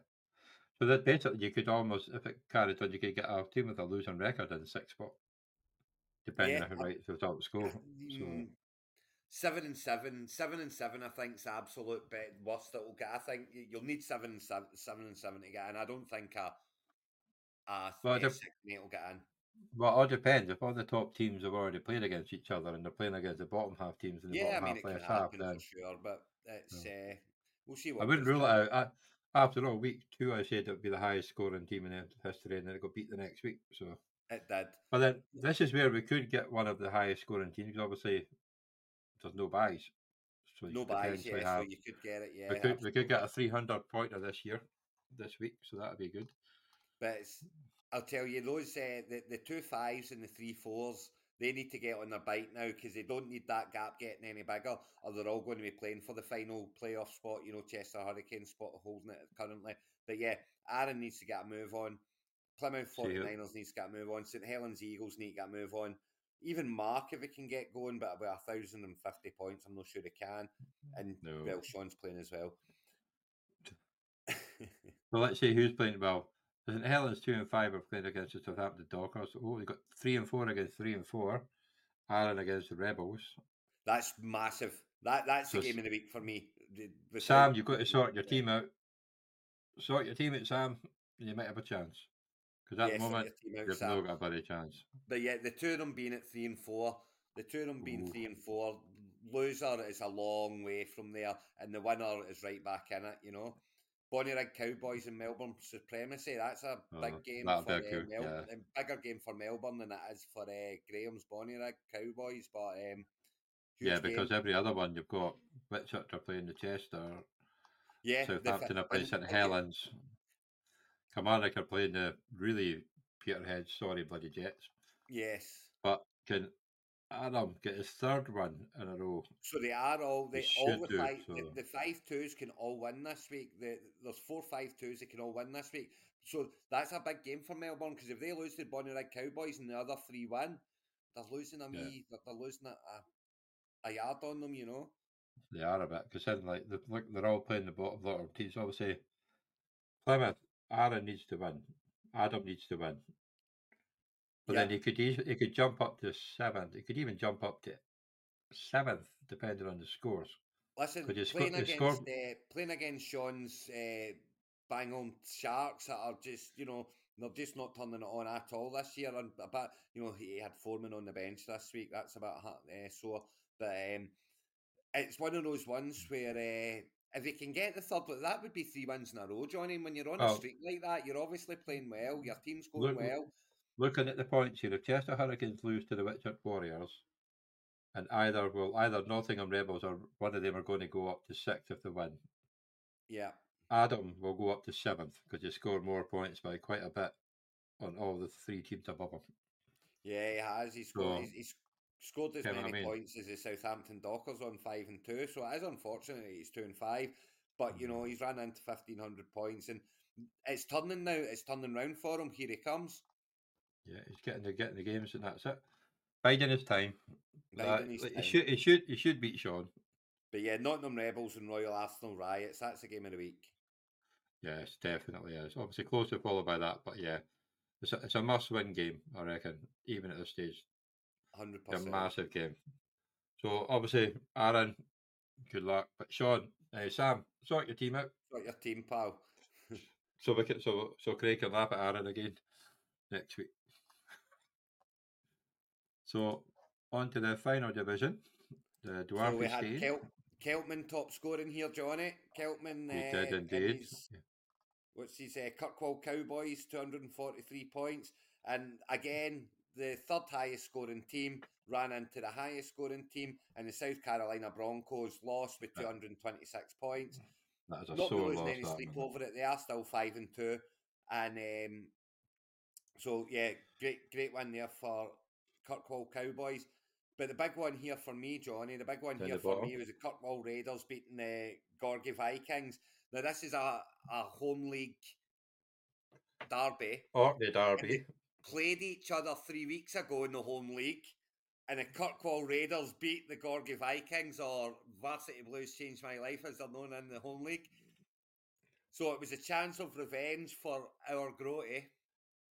So that basically you could almost, if it carried on, you could get a team with a losing record in the sixth spot, depending Yeah, on who writes the top score. So Mm, Seven and seven, seven and seven. I think is the absolute bit worst that will get. I think you'll need seven and seven, seven and seven to get in. I don't think a, a Well, six and eight will get in. Well, it all depends. If all the top teams have already played against each other and they're playing against the bottom half teams in the Yeah, I bottom mean it half can less half, then sure, but it's uh, we'll see what I wouldn't rule it out. I, after all, week two, I said it would be the highest scoring team in the history, and then it got beat the next week. So, It did. but then this is where we could get one of the highest scoring teams. Obviously, there's no buys, so you No could buys, yeah, have- so you could get it. Yeah, we could we could get a 300 pointer this year, this week. So that'd be good. But it's, I'll tell you, those uh, the the two fives and the three fours, they need to get on their bike now because they don't need that gap getting any bigger, or they're all going to be playing for the final playoff spot. You know, Chester Hurricane spot holding it currently. But yeah, Aaron needs to get a move on. Plymouth See you. 49ers needs to get a move on. St Helens Eagles need to get a move on. Even Mark, if he can get going, but about a thousand and fifty points, I'm not sure he can. And No. well, Sean's playing as well. Well, let's see who's playing. Well, St Helens two and five are playing against the Southampton Dockers. Oh, we got three and four against three and four. Aaron against the Rebels. That's massive. That that's So the game of the week for me. Sam, you've got to sort your team out. Sort your team out, Sam, and you might have a chance. Because at Yeah, the moment, your team out, you've Sam. no got a bloody chance. But yeah, the two of them being at three and four, the two of them being Ooh. three and four, loser is a long way from there, and the winner is right back in it. You know, Bonnyrigg Cowboys and Melbourne Supremacy. That's a big Oh, game for be a uh, good- Mel- yeah. bigger game for Melbourne than it is for uh, Graham's Bonnyrigg Cowboys. But um, Yeah, huge game. because every other one you've got Whitchurch are playing the Chester, yeah, Southampton are playing St Helens, Kilmarnock are playing the really Peterhead, sorry, bloody Jets. Yes. But can Adam get his third one in a row? So they are all They they all the do, five the, so- the five twos can all win this week. The, there's four five twos that can all win this week. So that's a big game for Melbourne because if they lose to the Bonnyrigg Cowboys and the other three win, they're losing a Yeah. me. They're, they're losing a, a, a yard on them. You know. They are a bit because then like the, look, they're all playing the bottom bottom teams. Obviously, Plymouth, Aaron needs to win. Adam needs to win. But then he could eas- he could jump up to seventh. He could even jump up to seventh, depending on the scores. Listen, sco- playing you against score- uh, playing against Sean's uh, bang on Sharks that are just you know they're just not turning it on at all this year. And about you know he had Foreman on the bench this week. That's about uh, so. But um, it's one of those ones where uh, if he can get the third, but that would be three wins in a row, Johnny. When you're on a oh. streak like that, you're obviously playing well. Your team's going Look- well. Looking at the points here, if Chester Hurricanes lose to the Whitchurch Warriors, and either will either Nottingham Rebels or one of them are going to go up to sixth if they win. Yeah, Adam will go up to seventh because he scored more points by quite a bit on all the three teams above him. yeah, he has. He's scored. So- he's, he's scored as what I many mean? points as the Southampton Dockers on five and two. So it is unfortunate he's two and five. But you know, Mhm. he's ran into fifteen hundred points, and it's turning now. It's turning round for him. Here he comes. Yeah, he's getting the getting the games, and that's it. Biding his time. Biding his time. He should he should he should beat Sean. But yeah, Nottingham Rebels and Royal Arsenal Riots. That's the game of the week. Yes, definitely is. Obviously closely followed by that, but yeah, it's a, it's a must-win game. I reckon, even at this stage, Hundred percent. massive game. So obviously, Aaron, good luck. But Sean, uh, Sam, sort your team out Got your team, pal. so we can so so Craig can laugh at Aaron again next week. So on to the final division, the So we Dwarf had. Kel- Keltman top scoring here, Johnny. Keltman. He uh, did indeed. his- what's his uh, Kirkwall Cowboys, 243 points. And again, the third highest scoring team ran into the highest scoring team, and the South Carolina Broncos lost with 226 points. That is a Not sore losing any sleep over it. They are still five and two, and um, so yeah, great great win there for Kirkwall Cowboys. But the big one here for me, Johnny, the big one Down here for bottom. me was the Kirkwall Raiders beating the Gorgie Vikings. Now this is a, a home league derby. Orkney Derby. Played each other three weeks ago in the home league, and the Kirkwall Raiders beat the Gorgie Vikings, or Varsity Blues changed my life as they're known in the home league. So it was a chance of revenge for our Grotty,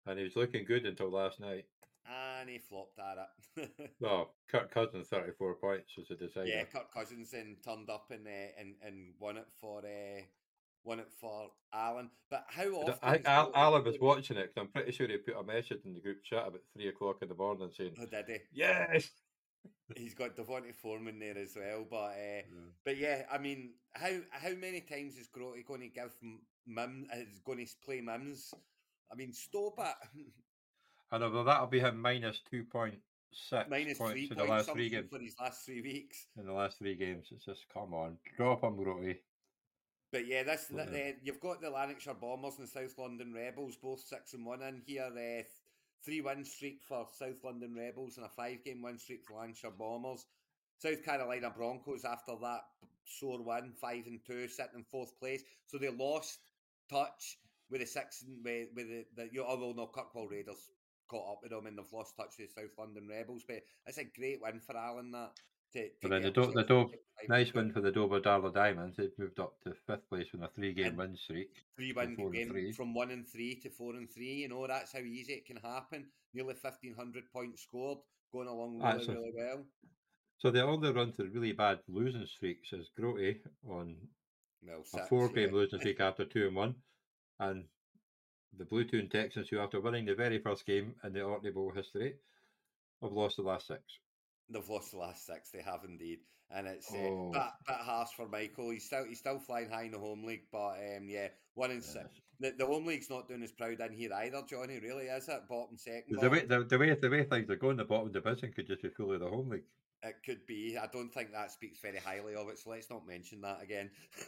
and he was looking good until last night. and he flopped at it. Well, Kirk Cousins, 34 points was the decider. yeah, Kirk Cousins then turned up and uh, and and won it for uh, won it for Alan. But how I often? I is Al- Alan was watching it 'cause I'm pretty sure he put a message in the group chat about three o'clock in the morning saying, Oh, did he? Yes! He's got Devontae Foreman there as well, but uh, But yeah, I mean, how how many times is Grotty going to give M- Mim is going to play Mims? I mean, stop it. And although that'll be him minus 2.6 Minus points three in the last three games. for his last three weeks. In the last three games, it's just come on, drop him, Grotty. But yeah, this th- uh, you've got the Lanarkshire Bombers and the South London Rebels, both six and one in here. Uh, three win streak for South London Rebels and a five game win streak for Lanarkshire Bombers. South Carolina Broncos after that sore win, five and two, sitting in fourth place. So they lost touch with the six and with, with the, the you know, although no Kirkwall Raiders caught up with them and they've lost touch with the South London Rebels. But it's a great win for Alan that. To, to But then the Do- the Do- to five and Nice win for the Dover Darla Diamonds. They've moved up to fifth place with a three game And- win streak. three from win four and game three. from one and three to four and three. You know that's how easy it can happen. Nearly fifteen hundred points scored, going along really That's a- really well. So they only run to really bad losing streaks as Grotty on Well, a four game yeah. losing streak after two and one. And the Blue Toon Texans, who after winning the very first game in the Orkney Bowl history, have lost the last six. They've lost the last six. They have indeed, and it's uh, Oh. bit, bit harsh for Michael. He's still he's still flying high in the home league, but um, yeah, one and six. The, the home league's not doing as proud in here either, Johnny. Really, is it? Bottom second. The way, the, the way the way things are going, the bottom division could just be fully the home league. It could be. I don't think that speaks very highly of it, so let's not mention that again.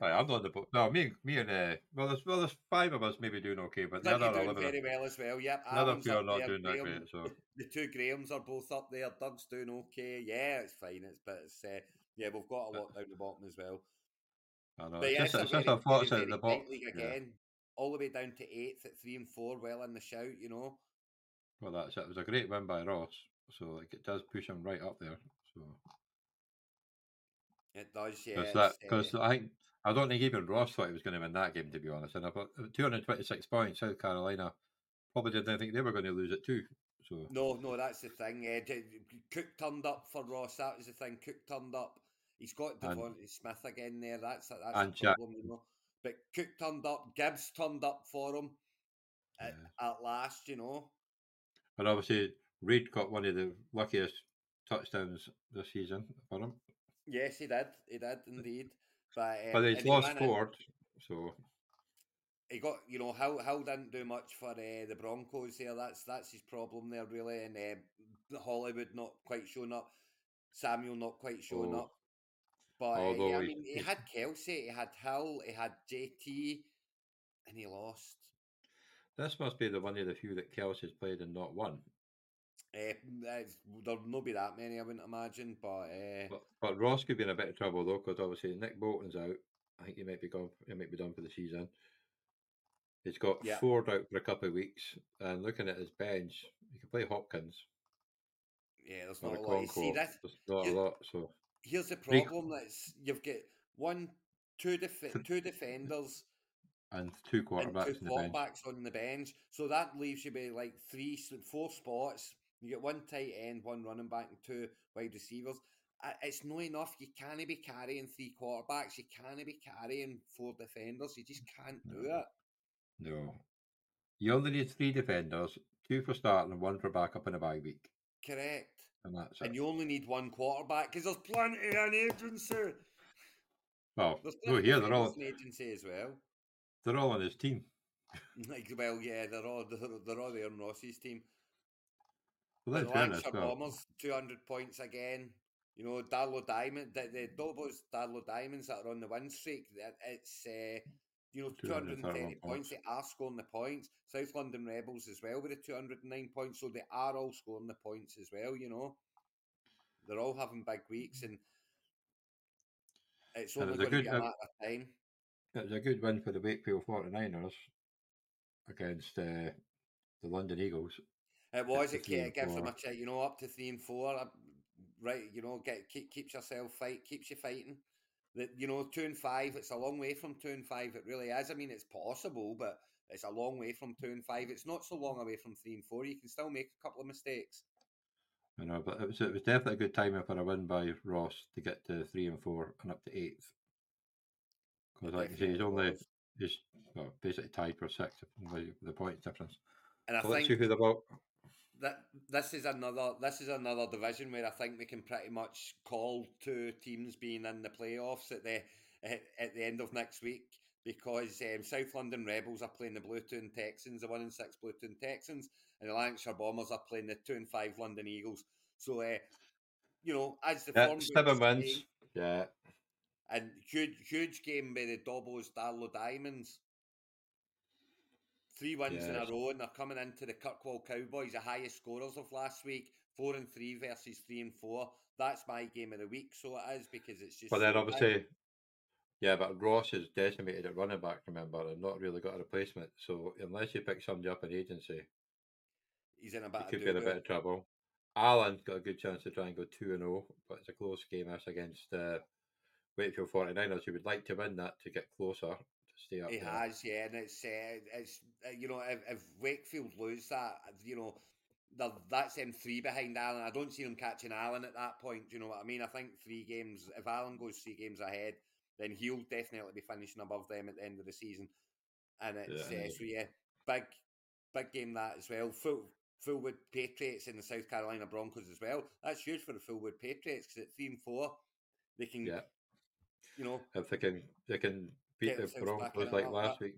I'm not the bo- no me and me and uh, well there's well there's five of us maybe doing okay, but the other doing eleven, very well as well. Yep, the other are not there, doing that Graham- great. So The two Grahams are both up there. Doug's doing okay. Yeah, it's fine. It's but it's uh, yeah, we've got a lot down the bottom as well. I know But it's yeah, just it's, it's a just very, a thoughts very, at the bottom. tight Yeah. again, all the way down to eighth at three and four, well in the shout. You know, Well, that's it. It was a great win by Ross, so like it does push him right up there. So it does. Yeah, because uh, I think I don't think even Ross thought he was going to win that game to be honest. And I about 226 points, South Carolina probably didn't think they were going to lose it too. So No, no, that's the thing. Uh, Cook turned up for Ross. That was the thing. Cook turned up. He's got And- DeVonta Smith again there. That's that's And the Jack- problem, you know. But Cook turned up. Gibbs turned up for him at, at last. You know. and obviously Reed got one of the luckiest touchdowns this season for him, Yes, he did. He did indeed. But um, but he's lost Ford. So he got you know Hill Hill didn't do much for uh, the Broncos there. That's that's his problem there really, and uh, Hollywood not quite showing up, Samuel not quite showing Oh. up. But uh, I he- mean, he had Kelce, he had Hill, he had JT, and he lost. this must be the one of the few that Kelce's played and not won. Uh, there'll not be that many, I wouldn't imagine. But, uh, but, but Ross could be in a bit of trouble though, because obviously Nick Bolton's out. I think he might be gone. He might be done for the season. He's got Yeah. Ford out for a couple of weeks, and looking at his bench, he can play Hopkins yeah, there's not a a lot. You See, that's, There's not a lot. So here's the problem: that's you've got one, two, def- two defenders and two and two quarterbacks in the on the bench. So that leaves you with like three, four spots. You get one tight end, one running back, and two wide receivers. It's not enough. You can't be carrying three quarterbacks. You can't be carrying four defenders. You just can't do it. No, you only need three defenders, two for starting and one for backup in a bye week, Correct. and that's And you only need one quarterback because there's plenty in agency. Well, There's no, here they're all in agency as well. they're all on his team. Like, well, yeah, they're all they're, they're all there on Ross's team. Well, The in fairness, Lancashire well, Bombers, 200 points again. You know, Darlow Diamond, the, the Dobos Darlow Diamonds that are on the win streak, it's, uh, you know, 230 231 points. They are scoring the points. South London Rebels as well with the 209 points, so they are all scoring the points as well, you know. They're all having big weeks, and it's only a going to be a uh, matter of time. it was a good win for the Wakefield 49ers against uh, the London Eagles. It was. It, three ca- and it gives them a four. ch- you know, up to three and four. uh, Right, you know, get keep, keeps yourself fight, keeps you fighting. That you know, two and five. It's a long way from two and five. It really is. I mean, it's possible, but it's a long way from two and five. It's not so long away from three and four. You can still make a couple of mistakes. You know, but it was it was definitely a good timing for a win by Ross to get to three and four and up to eighth. Because like I say, he's only he's well, basically tied for sixth with the point difference. And I So let's see think who they're about. That this is another this is another division where I think we can pretty much call two teams being in the playoffs at the at, at the end of next week because um, South London Rebels are playing the Bluetoon Texans, the one and six Bluetoon Texans, and the Lancashire Bombers are playing the two and five London Eagles. So, uh, you know, as the Yeah, form seven wins. say, Yeah, and huge huge game by the Dobos Darlow Diamonds. Three wins in a row, and they're coming into the Kirkwall Cowboys, the highest scorers of last week. Four and three versus three and four. That's my game of the week, so it is because it's just. but then obviously, yeah, but Ross is decimated at running back. Remember, and not really got a replacement. So unless you pick somebody up in agency, he's in a bit of could be in a bit of trouble. Alan's got a good chance to try and go 2 and 0, but it's a close game as against uh, Wakefield 49ers. He would like to win that to get closer stay up He there. has, yeah, and it's uh, it's uh, you know if, if Wakefield lose that, you know, that's them three behind Allen. I don't see them catching Allen at that point. Do you know what I mean? I think three games. If Allen goes three games ahead, then he'll definitely be finishing above them at the end of the season. And it's Yeah. uh, so yeah, big big game that as well. Full Fullwood Patriots and the South Carolina Broncos as well. That's huge for the Fullwood Patriots because at three and four, they can Yeah, you know if they can, they can beat the themselves back in Broncos like last bit. week.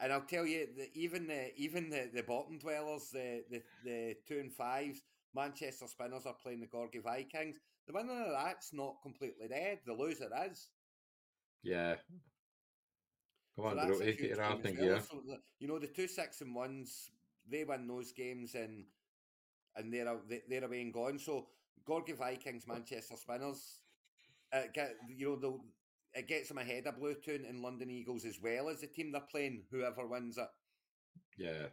And I'll tell you, that even the even the, the bottom dwellers, the, the the two and fives, Manchester Spinners are playing the Gorgie Vikings. The winner of that's not completely dead. The loser is. Yeah. Come on, so that's a Brody, get huge your game ass as in well. gear. So you know the two six and ones, they win those games and and they're they're away and gone. So Gorgie Vikings, Manchester Spinners, uh, get you know the it gets them ahead of Bluetoon and London Eagles as well as the team they're playing. Whoever wins it. Yeah.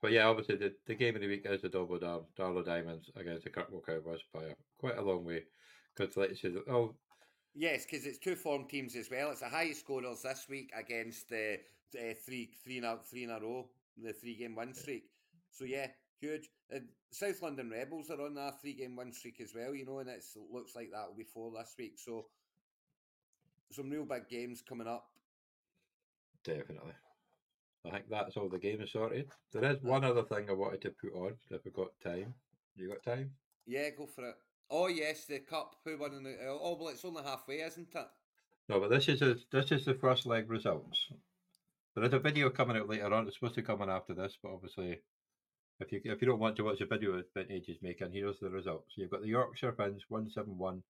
But yeah, obviously the, the game of the week is the double Dar- Darlow Diamonds against the Kirkwall Cowboys by quite a long way. Because like you said, oh Yes, because it's two form teams as well. It's the highest scorers this week against the uh, three three in a three in a row, the three game win streak. So yeah, huge. Uh, South London Rebels are on a three game win streak as well, you know, and it looks like that will be four this week. So some real big games coming up. definitely. I think that's all the game is sorted. There is one other thing I wanted to put on if we've got time. You got time? Yeah, go for it. Oh yes, the cup. Who won? In the, oh well, it's only halfway, isn't it? No, but this is a, this is the first leg results. There is a video coming out later on. It's supposed to come on after this, but obviously, if you if you don't want to watch the video that Vintage is making, here's the results. You've got the Yorkshire Finns one seven one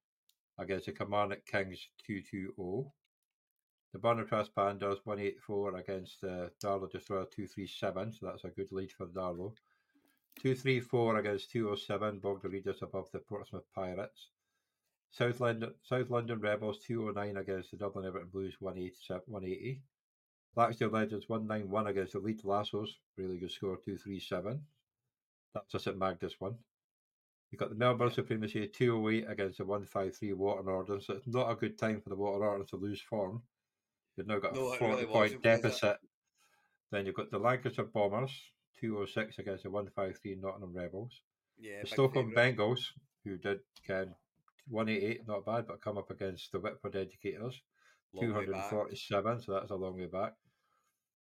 against the Kilmarnock Kings two two zero. The Barnard Pandas one eight four against the Darlow Destroyer two three seven. So that's a good lead for Darlow. 234 against 207, Bognor Regis above the Portsmouth Pirates. South London, South London Rebels 209 against the Dublin Everton Blues 180. 180. Blackstone Legends 191 against the Leeds Lassos, really good score 237. That's us at Magnus one. You've got the Melbourne Supremacy 208 against the 153 Water Orton. So it's not a good time for the Water Orton to lose form. You've now got No, a it 40 really point wasn't, was it? deficit. Then you've got the Lancashire Bombers 206 against the 153 Nottingham Rebels. Yeah, The Stockholm favourite. Bengals, who did can 188, not bad, but come up against the Whitford Educators, Long 247, so that's a long way back.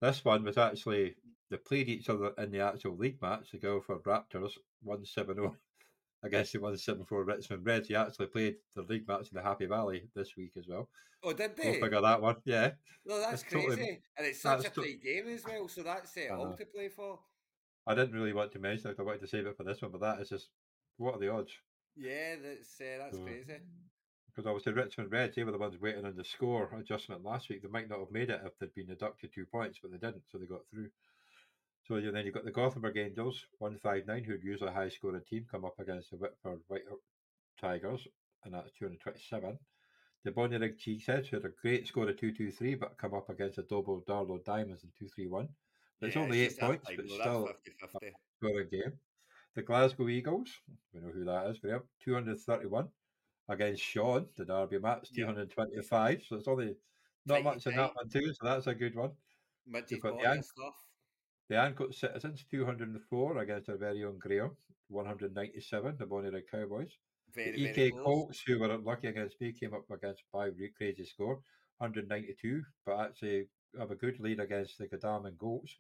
This one was actually, they played each other in the actual league match. The Guildford Raptors 170 against the 174 Richmond Reds. He actually played the league match in the Happy Valley this week as well. Oh, did they? They? figure that one. Yeah. No, that's That's totally- crazy. and it's such a to- tight game as well, so that's it all to play for. I didn't really want to mention it. I wanted to save it for this one, but that is just, what are the odds? Yeah, that's uh, that's So- crazy. because obviously Richmond Reds, they were the ones waiting on the score adjustment last week. They might not have made it if they'd been deducted two points, but they didn't, so they got through. So yeah, then you've got the Gothenburg Angels, 159, who'd usually a high scoring team, come up against the Whitford White Tigers, and that's 227. The Bonnyrigg Cheeseheads, who had a great score of 223, but come up against the Dobo Darlow Diamonds in 231. But it's Yeah, only eight points, but still that's 50-50. scoring game. The Glasgow Eagles, we know who that is, Graham, 231 against Sean, the Derby match, Yeah. 225. So it's only not much in that one, too. So that's a good one. Midget got the stuff. The Ancoat Citizens, 204 against our very own Graham, 197, the Bonnyrigg Cowboys. Very, the EK. Colts, who were unlucky against me, came up against by a crazy score, 192, but actually have a good lead against the Godalming Goats,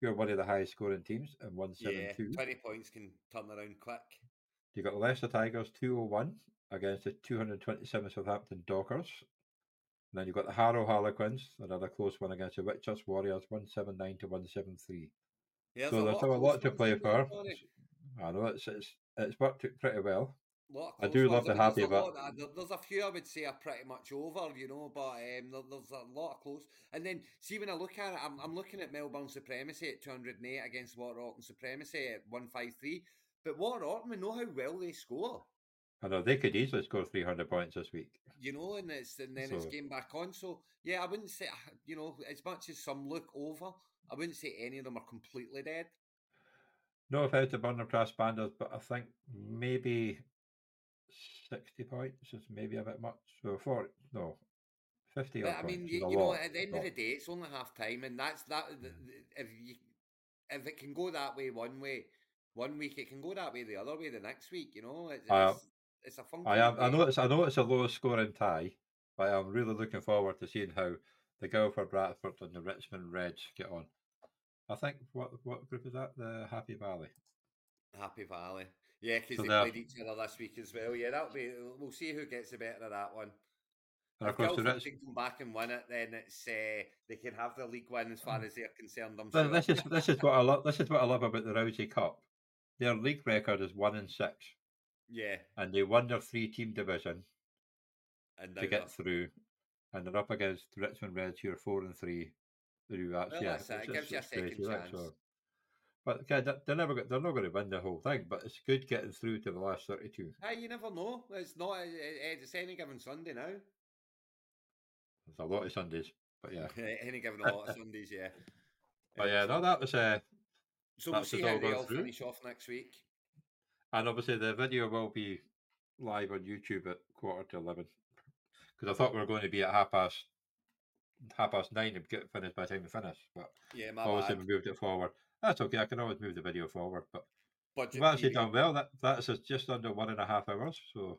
who are one of the highest scoring teams, and 172. Yeah, 172. 20 points can turn around quick. You've got the Leicester Tigers 201 against the 227 Southampton Dockers. And then you've got the Harrow Harlequins, another close one against the Whitchurch Warriors 179 to 173. Yeah, so there's of still a lot to play for. I know it's it's, it's worked pretty well. I do love the there's happy, a but- lot there's a few I would say are pretty much over, you know, but um, there, there's a lot of close. And then see when I look at it, I'm, I'm looking at Melbourne Supremacy at 208 against Water Orton Supremacy at 153. But Water Orton, we know how well they score, I know they could easily score 300 points this week. You know, and it's and then it's So- game back on. So yeah, I wouldn't say ah, you know as much as some look over, I wouldn't say any of them are completely dead. No offense to Burner Crash Banders, but I think maybe 60 points is maybe a bit much. So 40, no, 50 But I mean, you, you know, at the end of the day, it's only half time, and that's that. th- mm. th- If you, if it can go that way one way, one week, it can go that way the other way the next week. You know, it's, I- it's, it's a funky. I am. I know it's. I know it's a low scoring tie, but I'm really looking forward to seeing how the Guildford Bradford and the Richmond Reds get on. I think what what group is that? The Happy Valley. Happy Valley. Yeah, because So they played each other this week as well. Yeah, that'll be. We'll see who gets the better of that one. And If Guildford Rich. can come back and win it, then it's uh, they can have the league win as far as they're concerned. I'm sure. This is this is what I love. This is what I love about the Rousay Cup. Their league record is one and six, yeah, and they won their three team division and to get they're- through, and they're up against Richmond Reds, who are four and three. Who actually, that's it. It gives you a second chance. But they're never. They're not going to win the whole thing. But it's good getting through to the last thirty-two. Hey, you never know. It's not. it- it- It's any given Sunday now. There's a lot of Sundays, but yeah. any given a lot of Sundays, yeah. But yeah, no, that was uh, So we'll see how they all through. finish off next week. And obviously the video will be live on YouTube at quarter to eleven. Because I thought we were going to be at half past half past nine and get finished by the time we finish, but Yeah, my obviously bad. we moved it forward. That's okay. I can always move the video forward, but Budget we've actually period. done well. That that's just- under one and a half hours, so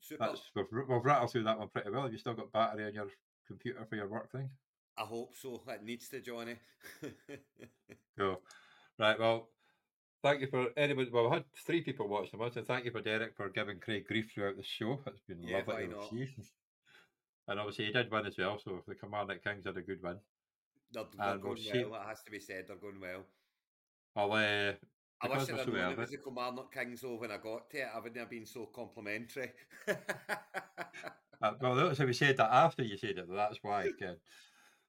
Super. that's we've, we've rattled through that one pretty well. Have you still got battery on your computer for your work thing? I hope so. It needs to, Johnny. Go. Right, well, thank you for anybody. Well, we had three people watching them, so thank you for Derek for giving Craig grief throughout the show. It's been Yeah, lovely to not? see. And obviously, he did win as well, so if the Commandant Kings had a good win. they're, they're And we'll going see- well. It has to be said. They're going well. I'll, uh, I wish I'd known it was the Kilmarnock Kings though when I got to it. I wouldn't have been so complimentary. uh, well, notice how we said that after you said it, that's why. Ken.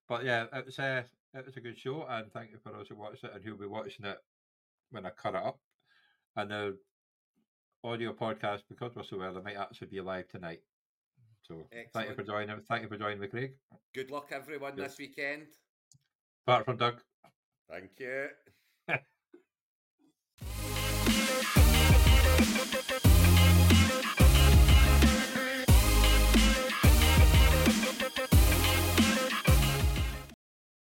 But yeah, it was, uh, it was a good show, and thank you for those who watched it and who'll be watching it when I cut it up. And the audio podcast, because we're so early, might actually be live tonight. So Excellent. thank you for joining. Thank you for joining me, Craig. Good luck, everyone, this weekend. Apart from Doug. Thank you.